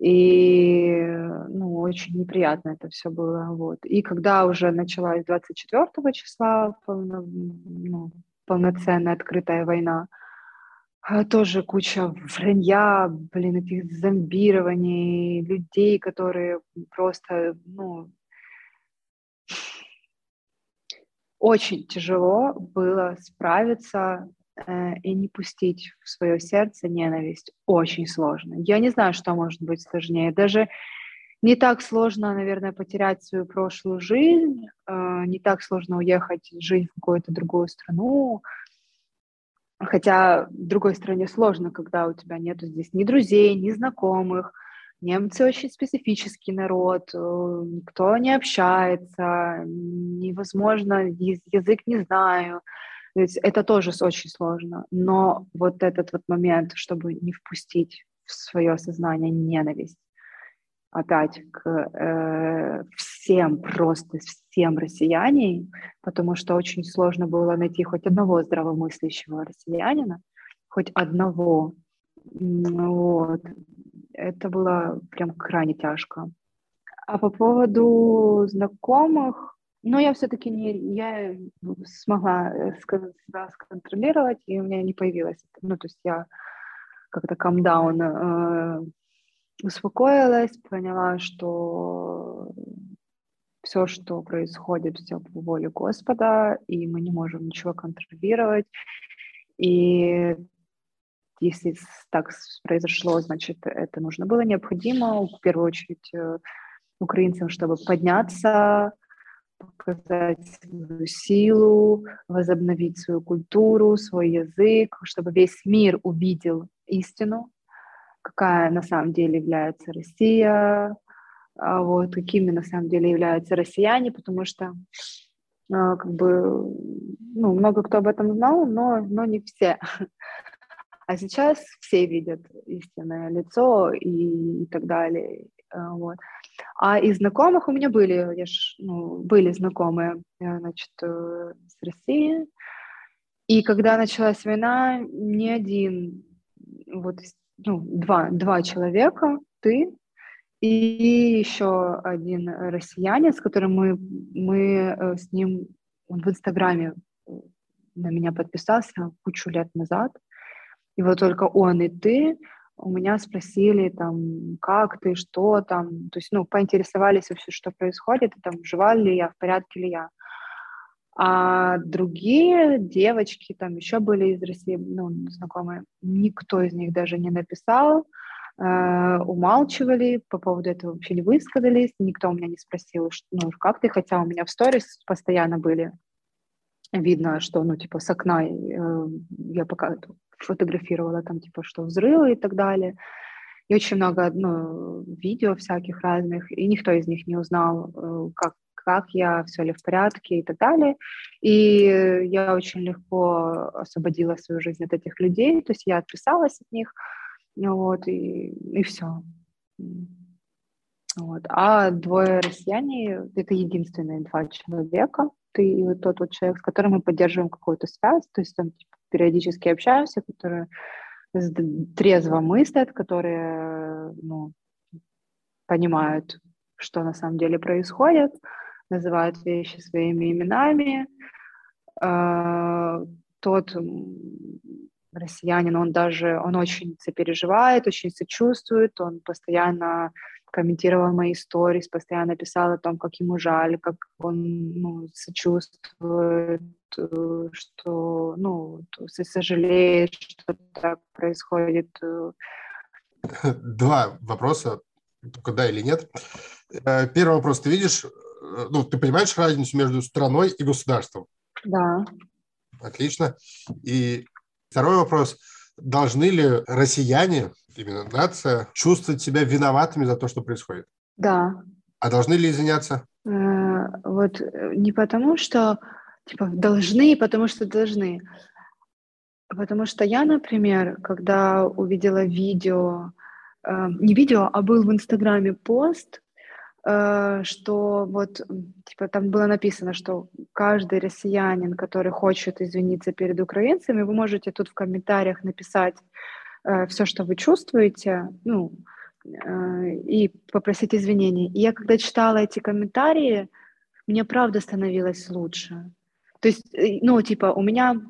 И, ну, очень неприятно это все было, вот. И когда уже началась 24 числа полно, ну, полноценная открытая война, а, тоже куча вранья, блин, этих зомбирований, людей, которые просто, ну, очень тяжело было справиться э, и не пустить в свое сердце ненависть. Очень сложно. Я не знаю, что может быть сложнее. Даже не так сложно, наверное, потерять свою прошлую жизнь, э, не так сложно уехать жить в какую-то другую страну, Хотя, в другой стороне, сложно, когда у тебя нету здесь ни друзей, ни знакомых. Немцы очень специфический народ, э, никто не общается, невозможно, язык не знаю. То есть это тоже очень сложно. Но вот этот вот момент, чтобы не впустить в свое сознание ненависть, опять к э, всем, просто всем россиянам, потому что очень сложно было найти хоть одного здравомыслящего россиянина, хоть одного. Вот. Это было прям крайне тяжко. А по поводу знакомых, ну, я все-таки не, я смогла э, себя сконтролировать, и у меня не появилось, ну, то есть я как-то down э, успокоилась, поняла, что все, что происходит, все по воле Господа, и мы не можем ничего контролировать. И если так произошло, значит, это нужно было необходимо, в первую очередь, э, украинцам, чтобы подняться, показать свою силу, возобновить свою культуру, свой язык, чтобы весь мир увидел истину, какая на самом деле является Россия, а вот, какими на самом деле являются россияне, потому что а, как бы, ну, много кто об этом знал, но, но не все. (laughs) А сейчас все видят истинное лицо и, и так далее. А, вот. А из знакомых у меня были, я ж, ну, были знакомые, э, значит, э, с России. И когда началась война, ни один вот ну, два, два человека, ты и еще один россиянин, с которым мы, мы э, с ним в Инстаграме э, на меня подписался кучу лет назад. И вот только он и ты у меня спросили там, как ты, что там, то есть, ну, поинтересовались вообще, что происходит, и там, жива ли я, в порядке ли я. А другие девочки там еще были из России, ну, знакомые, никто из них даже не написал, э, умалчивали, по поводу этого вообще не высказались, никто у меня не спросил, что, ну, как ты, хотя у меня в сторис постоянно были, видно, что, ну, типа, с окна э, я пока фотографировала там, типа, что взрывы и так далее, и очень много ну, видео всяких разных, и никто из них не узнал, э, как как я, все ли в порядке и так далее. И я очень легко освободила свою жизнь от этих людей, то есть я отписалась от них, вот, и, и все. Вот. А двое россияне — это единственные два человека, ты и вот тот вот человек, с которым мы поддерживаем какую-то связь, то есть там типа, периодически общаемся, которые трезво мыслят, которые ну, понимают, что на самом деле происходит, называют вещи своими именами. А, тот россиянин, он даже, он очень сопереживает, очень сочувствует, он постоянно комментировал мои истории, постоянно писал о том, как ему жаль, как он ну, сочувствует, что, ну, сожалеет, что так происходит. Два вопроса, только да или нет. Э, первый вопрос. Ты видишь Э, ну, ты понимаешь разницу между страной и государством? Да. Отлично. И второй вопрос. Должны ли россияне, именно нация, чувствовать себя виноватыми за то, что происходит? Да. А должны ли извиняться? Э, вот не потому, что типа должны, потому что должны. Потому что я, например, когда увидела видео, не видео, а был в Инстаграме пост, Э, что вот, типа, там было написано, что каждый россиянин, который хочет извиниться перед украинцами, вы можете тут в комментариях написать э, все, что вы чувствуете, ну, э, и попросить извинений. И я когда читала эти комментарии, мне правда становилось лучше. То есть, э, ну, типа, у меня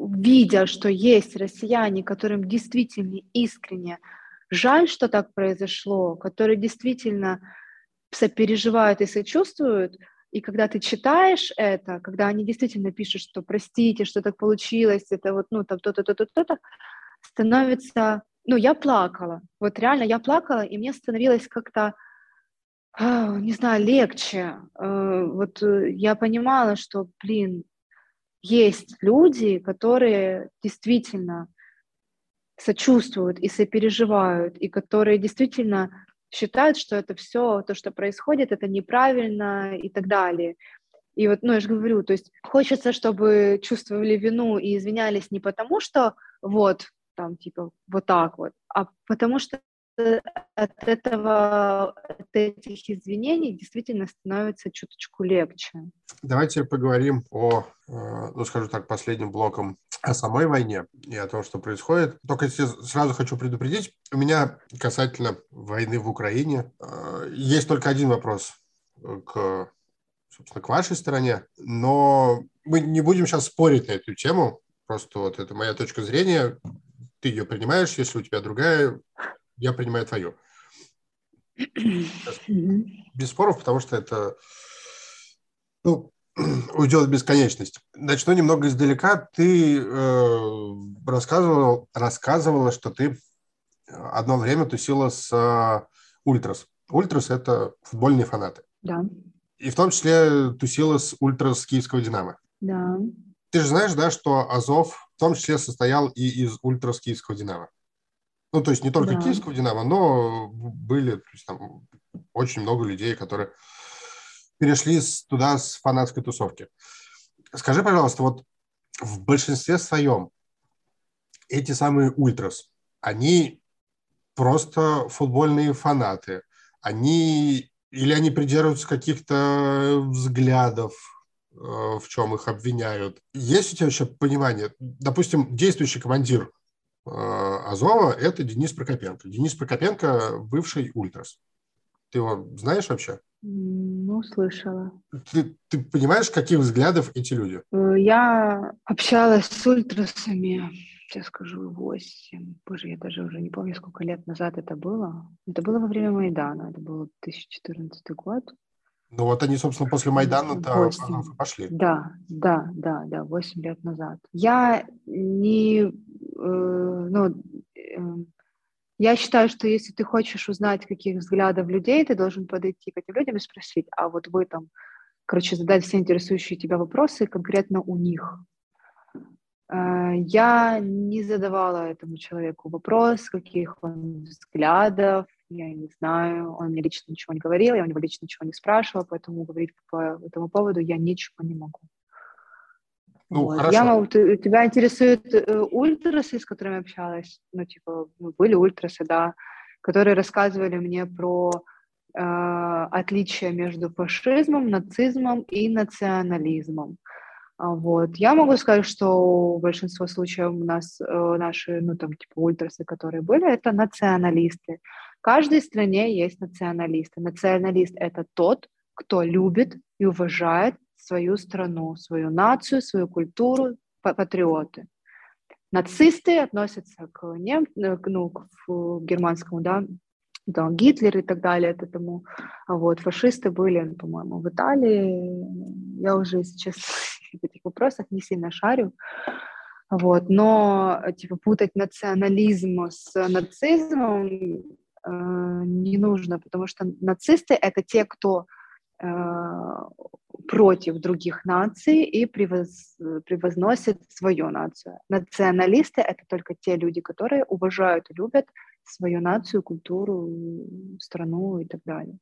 видя, что есть россияне, которым действительно искренне жаль, что так произошло, которые действительно сопереживают и сочувствуют, и когда ты читаешь это, когда они действительно пишут, что простите, что так получилось, это вот, ну, там то-то, то-то, то-то, становится, ну, я плакала, вот реально я плакала, и мне становилось как-то, не знаю, легче. Э, вот э, я понимала, что, блин, есть люди, которые действительно сочувствуют и сопереживают, и которые действительно считают, что это все, то, что происходит, это неправильно и так далее. И вот, ну, я же говорю, то есть хочется, чтобы чувствовали вину и извинялись не потому, что вот, там, типа, вот так вот, а потому что от этого, от этих извинений действительно становится чуточку легче. Давайте поговорим о, э, ну, скажу так, последним блоком о самой войне и о том, что происходит. Только сразу хочу предупредить, у меня касательно войны в Украине э, есть только один вопрос к, собственно, к вашей стороне, но мы не будем сейчас спорить на эту тему, просто вот это моя точка зрения, ты ее принимаешь, если у тебя другая, я принимаю твою. Без споров, потому что это ну, (clears throat) уйдет в бесконечность. Начну немного издалека. Ты э, рассказывал, рассказывала, что ты одно время тусила с э, Ультрас. Ультрас – это футбольные фанаты. Да. И в том числе тусила с Ультрас Киевского «Динамо». Да. Ты же знаешь, да, что Азов в том числе состоял и из Ультрас Киевского «Динамо». Ну, то есть не только да. киевского «Динамо», но были то есть, там, очень много людей, которые перешли туда с фанатской тусовки. Скажи, пожалуйста, вот в большинстве своем эти самые ультрас, они просто футбольные фанаты, они или они придерживаются каких-то взглядов, э, в чем их обвиняют. Есть у тебя вообще понимание? Допустим, действующий командир Азова – это Денис Прокопенко. Денис Прокопенко – бывший ультрас. Ты его знаешь вообще? Ну, слышала. Ты, ты понимаешь, каких взглядов эти люди? Э, я общалась с ультрасами, сейчас скажу, 8. Боже, я даже уже не помню, сколько лет назад это было. Это было во время Майдана, это был 2014 год. Ну вот они, собственно, после Майдана-то пошли. Да, да, да, да, 8 лет назад. Я не Э, ну, эм, я считаю, что если ты хочешь узнать, каких взглядов людей, ты должен подойти к этим людям и спросить, а вот вы там, короче, задать все интересующие тебя вопросы конкретно у них. Э, я не задавала этому человеку вопрос, каких он взглядов, я не знаю, он мне лично ничего не говорил, я у него лично ничего не спрашивала, поэтому говорить по этому поводу я ничего не могу. Ну, вот. хорошо. Я могу, ты, тебя интересуют э, ультрасы, с которыми общалась? Ну, типа, ну, были ультрасы, да, которые рассказывали мне про э, отличия между фашизмом, нацизмом и национализмом. А, вот. Я могу сказать, что в большинстве случаев у нас э, наши, ну, там, типа, ультрасы, которые были, это националисты. В каждой стране есть националисты. Националист – это тот, кто любит и уважает свою страну, свою нацию, свою культуру, патриоты. Нацисты относятся к нем, э, ну, к германскому, да, да, Гитлер и так далее, это тому, а вот фашисты были, по-моему, в Италии, я уже сейчас (laughs) в этих вопросах не сильно шарю, вот, но, типа, путать национализм с нацизмом э, не нужно, потому что нацисты — это те, кто э, против других наций и превоз, превозносит свою нацию. Националисты — это только те люди, которые уважают и любят свою нацию, культуру, страну и так далее.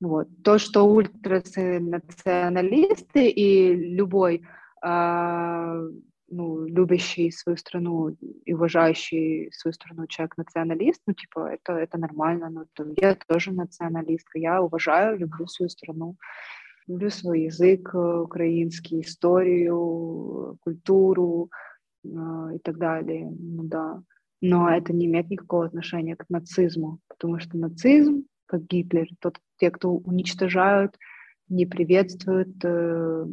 Вот. То, что ультрасы националисты и любой э, ну, любящий свою страну и уважающий свою страну человек националист, ну, типа, это, это нормально. Ну, я тоже националистка, я уважаю, люблю свою страну люблю свой язык э, украинский, историю, культуру э, и так далее. Ну да. Но это не имеет никакого отношения к нацизму, потому что нацизм, как Гитлер, тот, те, кто уничтожают, не приветствуют э,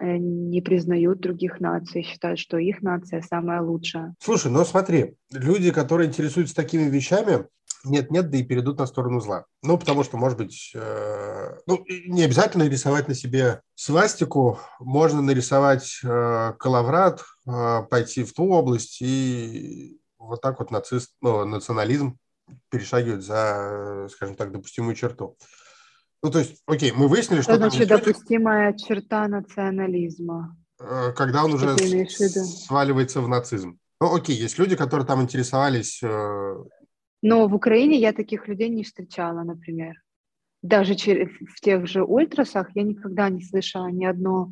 э, не признают других наций, считают, что их нация самая лучшая. Слушай, ну смотри, люди, которые интересуются такими вещами, нет-нет, да и перейдут на сторону зла. Ну, потому что, может быть, э, ну, не обязательно рисовать на себе свастику, можно нарисовать э, коловрат, э, пойти в ту область и вот так вот нацист, ну, национализм перешагивает за, скажем так, допустимую черту. Ну, то есть, окей, мы выяснили, что... Это значит допустимая черта национализма. Э, когда он уже сваливается в нацизм. Ну, окей, есть люди, которые там интересовались э, но в Украине я таких людей не встречала, например. Даже в тех же ультрасах я никогда не слышала ни одно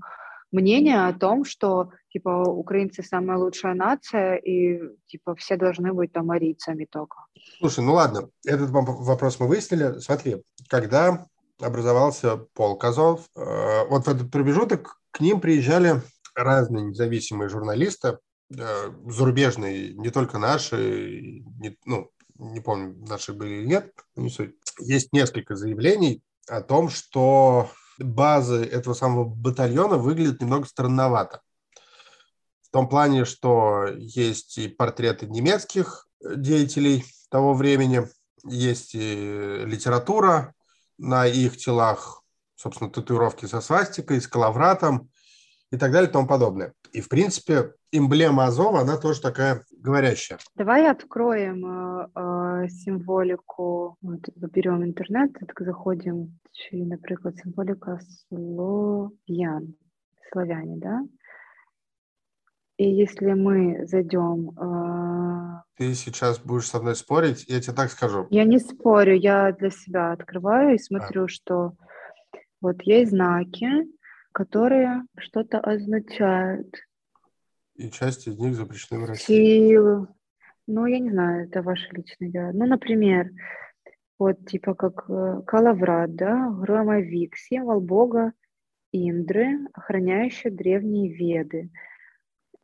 мнение о том, что типа украинцы самая лучшая нация и типа все должны быть там арийцами только. Слушай, ну ладно, этот вопрос мы выяснили. Смотри, когда образовался полк Азов, э, вот в этот промежуток к ним приезжали разные независимые журналисты, э, зарубежные, не только наши, не, ну, не помню, наши были или нет, не суть. Есть несколько заявлений о том, что базы этого самого батальона выглядят немного странновато. В том плане, что есть и портреты немецких деятелей того времени, есть и литература на их телах, собственно, татуировки со свастикой, с коловратом и так далее и тому подобное. И, в принципе, эмблема Азова, она тоже такая говорящая. Давай откроем э, э, символику. Вот, берем интернет, так заходим, чи, например, символика слов'ян, славяне, да? И если мы зайдем... Э... Ты сейчас будешь со мной спорить, я тебе так скажу. Я не спорю, я для себя открываю и смотрю, а. что вот есть знаки, которые что-то означают. И часть из них запрещены в России. Силу. Ну, я не знаю, это ваше личное дело. Ну, например, вот типа как э, Калаврат, да, громовик, символ бога Индры, охраняющий древние веды.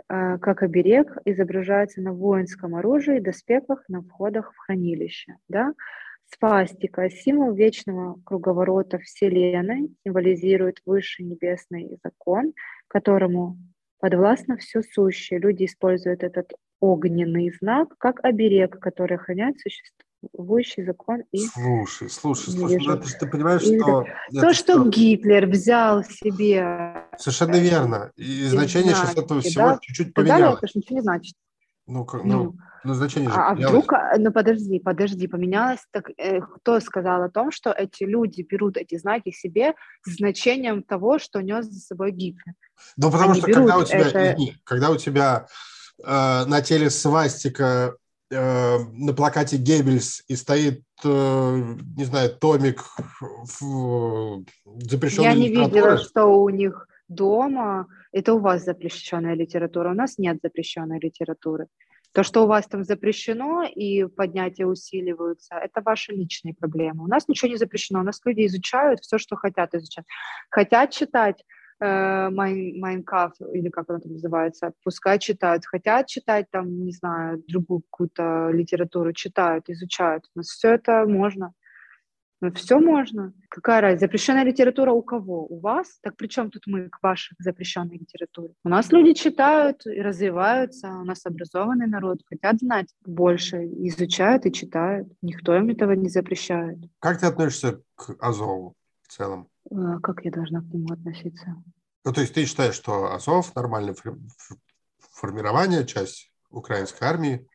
А, как оберег изображается на воинском оружии доспехах на входах в хранилище. Да? Свастика, символ вечного круговорота Вселенной, символизирует высший небесный закон, которому подвластно все сущее. Люди используют этот огненный знак как оберег, который охраняет существующий закон и Слушай, слушай, слушай, ну, ты, ты понимаешь, и что... То, что, что Гитлер взял себе... Совершенно верно. И значение сейчас этого всего да? чуть-чуть поменялось. это же ничего не значит. Ну, как, ну, ну, ну значение же А, а вдруг, а, ну подожди, подожди, поменялось, так э, кто сказал о том, что эти люди берут эти знаки себе с значением того, что нес за собой Гитлер? Ну, потому Они что когда у тебя, это... извини, когда у тебя э, на теле свастика, э, на плакате Геббельс и стоит, э, не знаю, томик в, запрещенной Я не видела, что у них дома, это у вас запрещенная литература, у нас нет запрещенной литературы. То, что у вас там запрещено и поднятия усиливаются, это ваши личные проблемы. У нас ничего не запрещено, у нас люди изучают все, что хотят изучать. Хотят читать э, Майнкаф, или как оно там называется, пускай читают. Хотят читать там, не знаю, другую какую-то литературу, читают, изучают. У нас все это можно. Ну, все можно. Какая разница? Запрещенная литература у кого? У вас? Так при чем тут мы к вашей запрещенной литературе? У нас люди читают и развиваются, у нас образованный народ, хотят знать больше, изучают и читают. Никто им этого не запрещает. Как ты относишься к Азову в целом? А как я должна к нему относиться? Ну, то есть ты считаешь, что Азов нормальное формирование, часть украинской армии,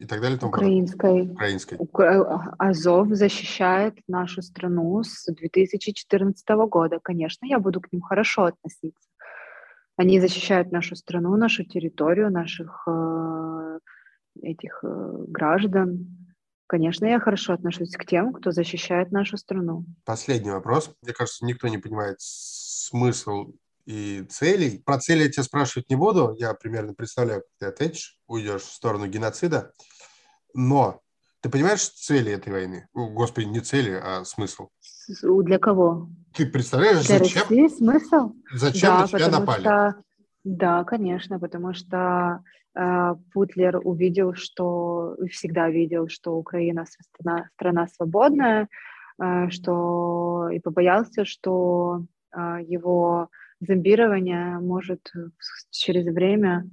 и так далее. Украинской. Украинской. Азов защищает нашу страну с 2014 года. Конечно, я буду к ним хорошо относиться. Они защищают нашу страну, нашу территорию, наших э, этих э, граждан. Конечно, я хорошо отношусь к тем, кто защищает нашу страну. Последний вопрос. Мне кажется, никто не понимает смысл и целей. Про цели я тебя спрашивать не буду, я примерно представляю, как ты ответишь, уйдешь в сторону геноцида. Но ты понимаешь цели этой войны? Господи, не цели, а смысл. Для кого? Ты представляешь, Для зачем? России смысл? Зачем да, на тебя напали? Что, да, конечно, потому что э, Путлер увидел, что всегда видел, что Украина страна, страна свободная, э, что и побоялся, что э, его зомбирование может через время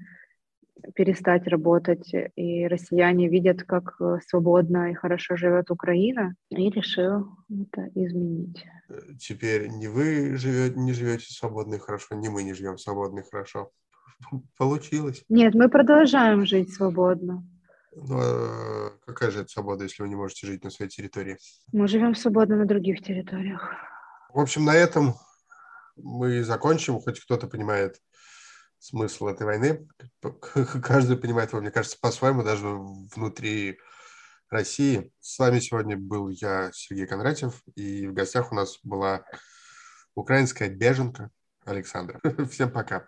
перестать работать, и россияне видят, как э, свободно и хорошо живет Украина, и решил это изменить. Теперь не вы живете, не живете свободно и хорошо, не мы не живем свободно и хорошо. Получилось. Нет, мы продолжаем жить свободно. Ну, а какая же это свобода, если вы не можете жить на своей территории? Мы живем свободно на других территориях. В общем, на этом мы закончим. Хоть кто-то понимает смысл этой войны. (laughs) Каждый понимает его, мне кажется, по-своему, даже внутри России. С вами сегодня был я, Сергей Кондратьев, и в гостях у нас была украинская беженка Александра. (laughs) Всем пока.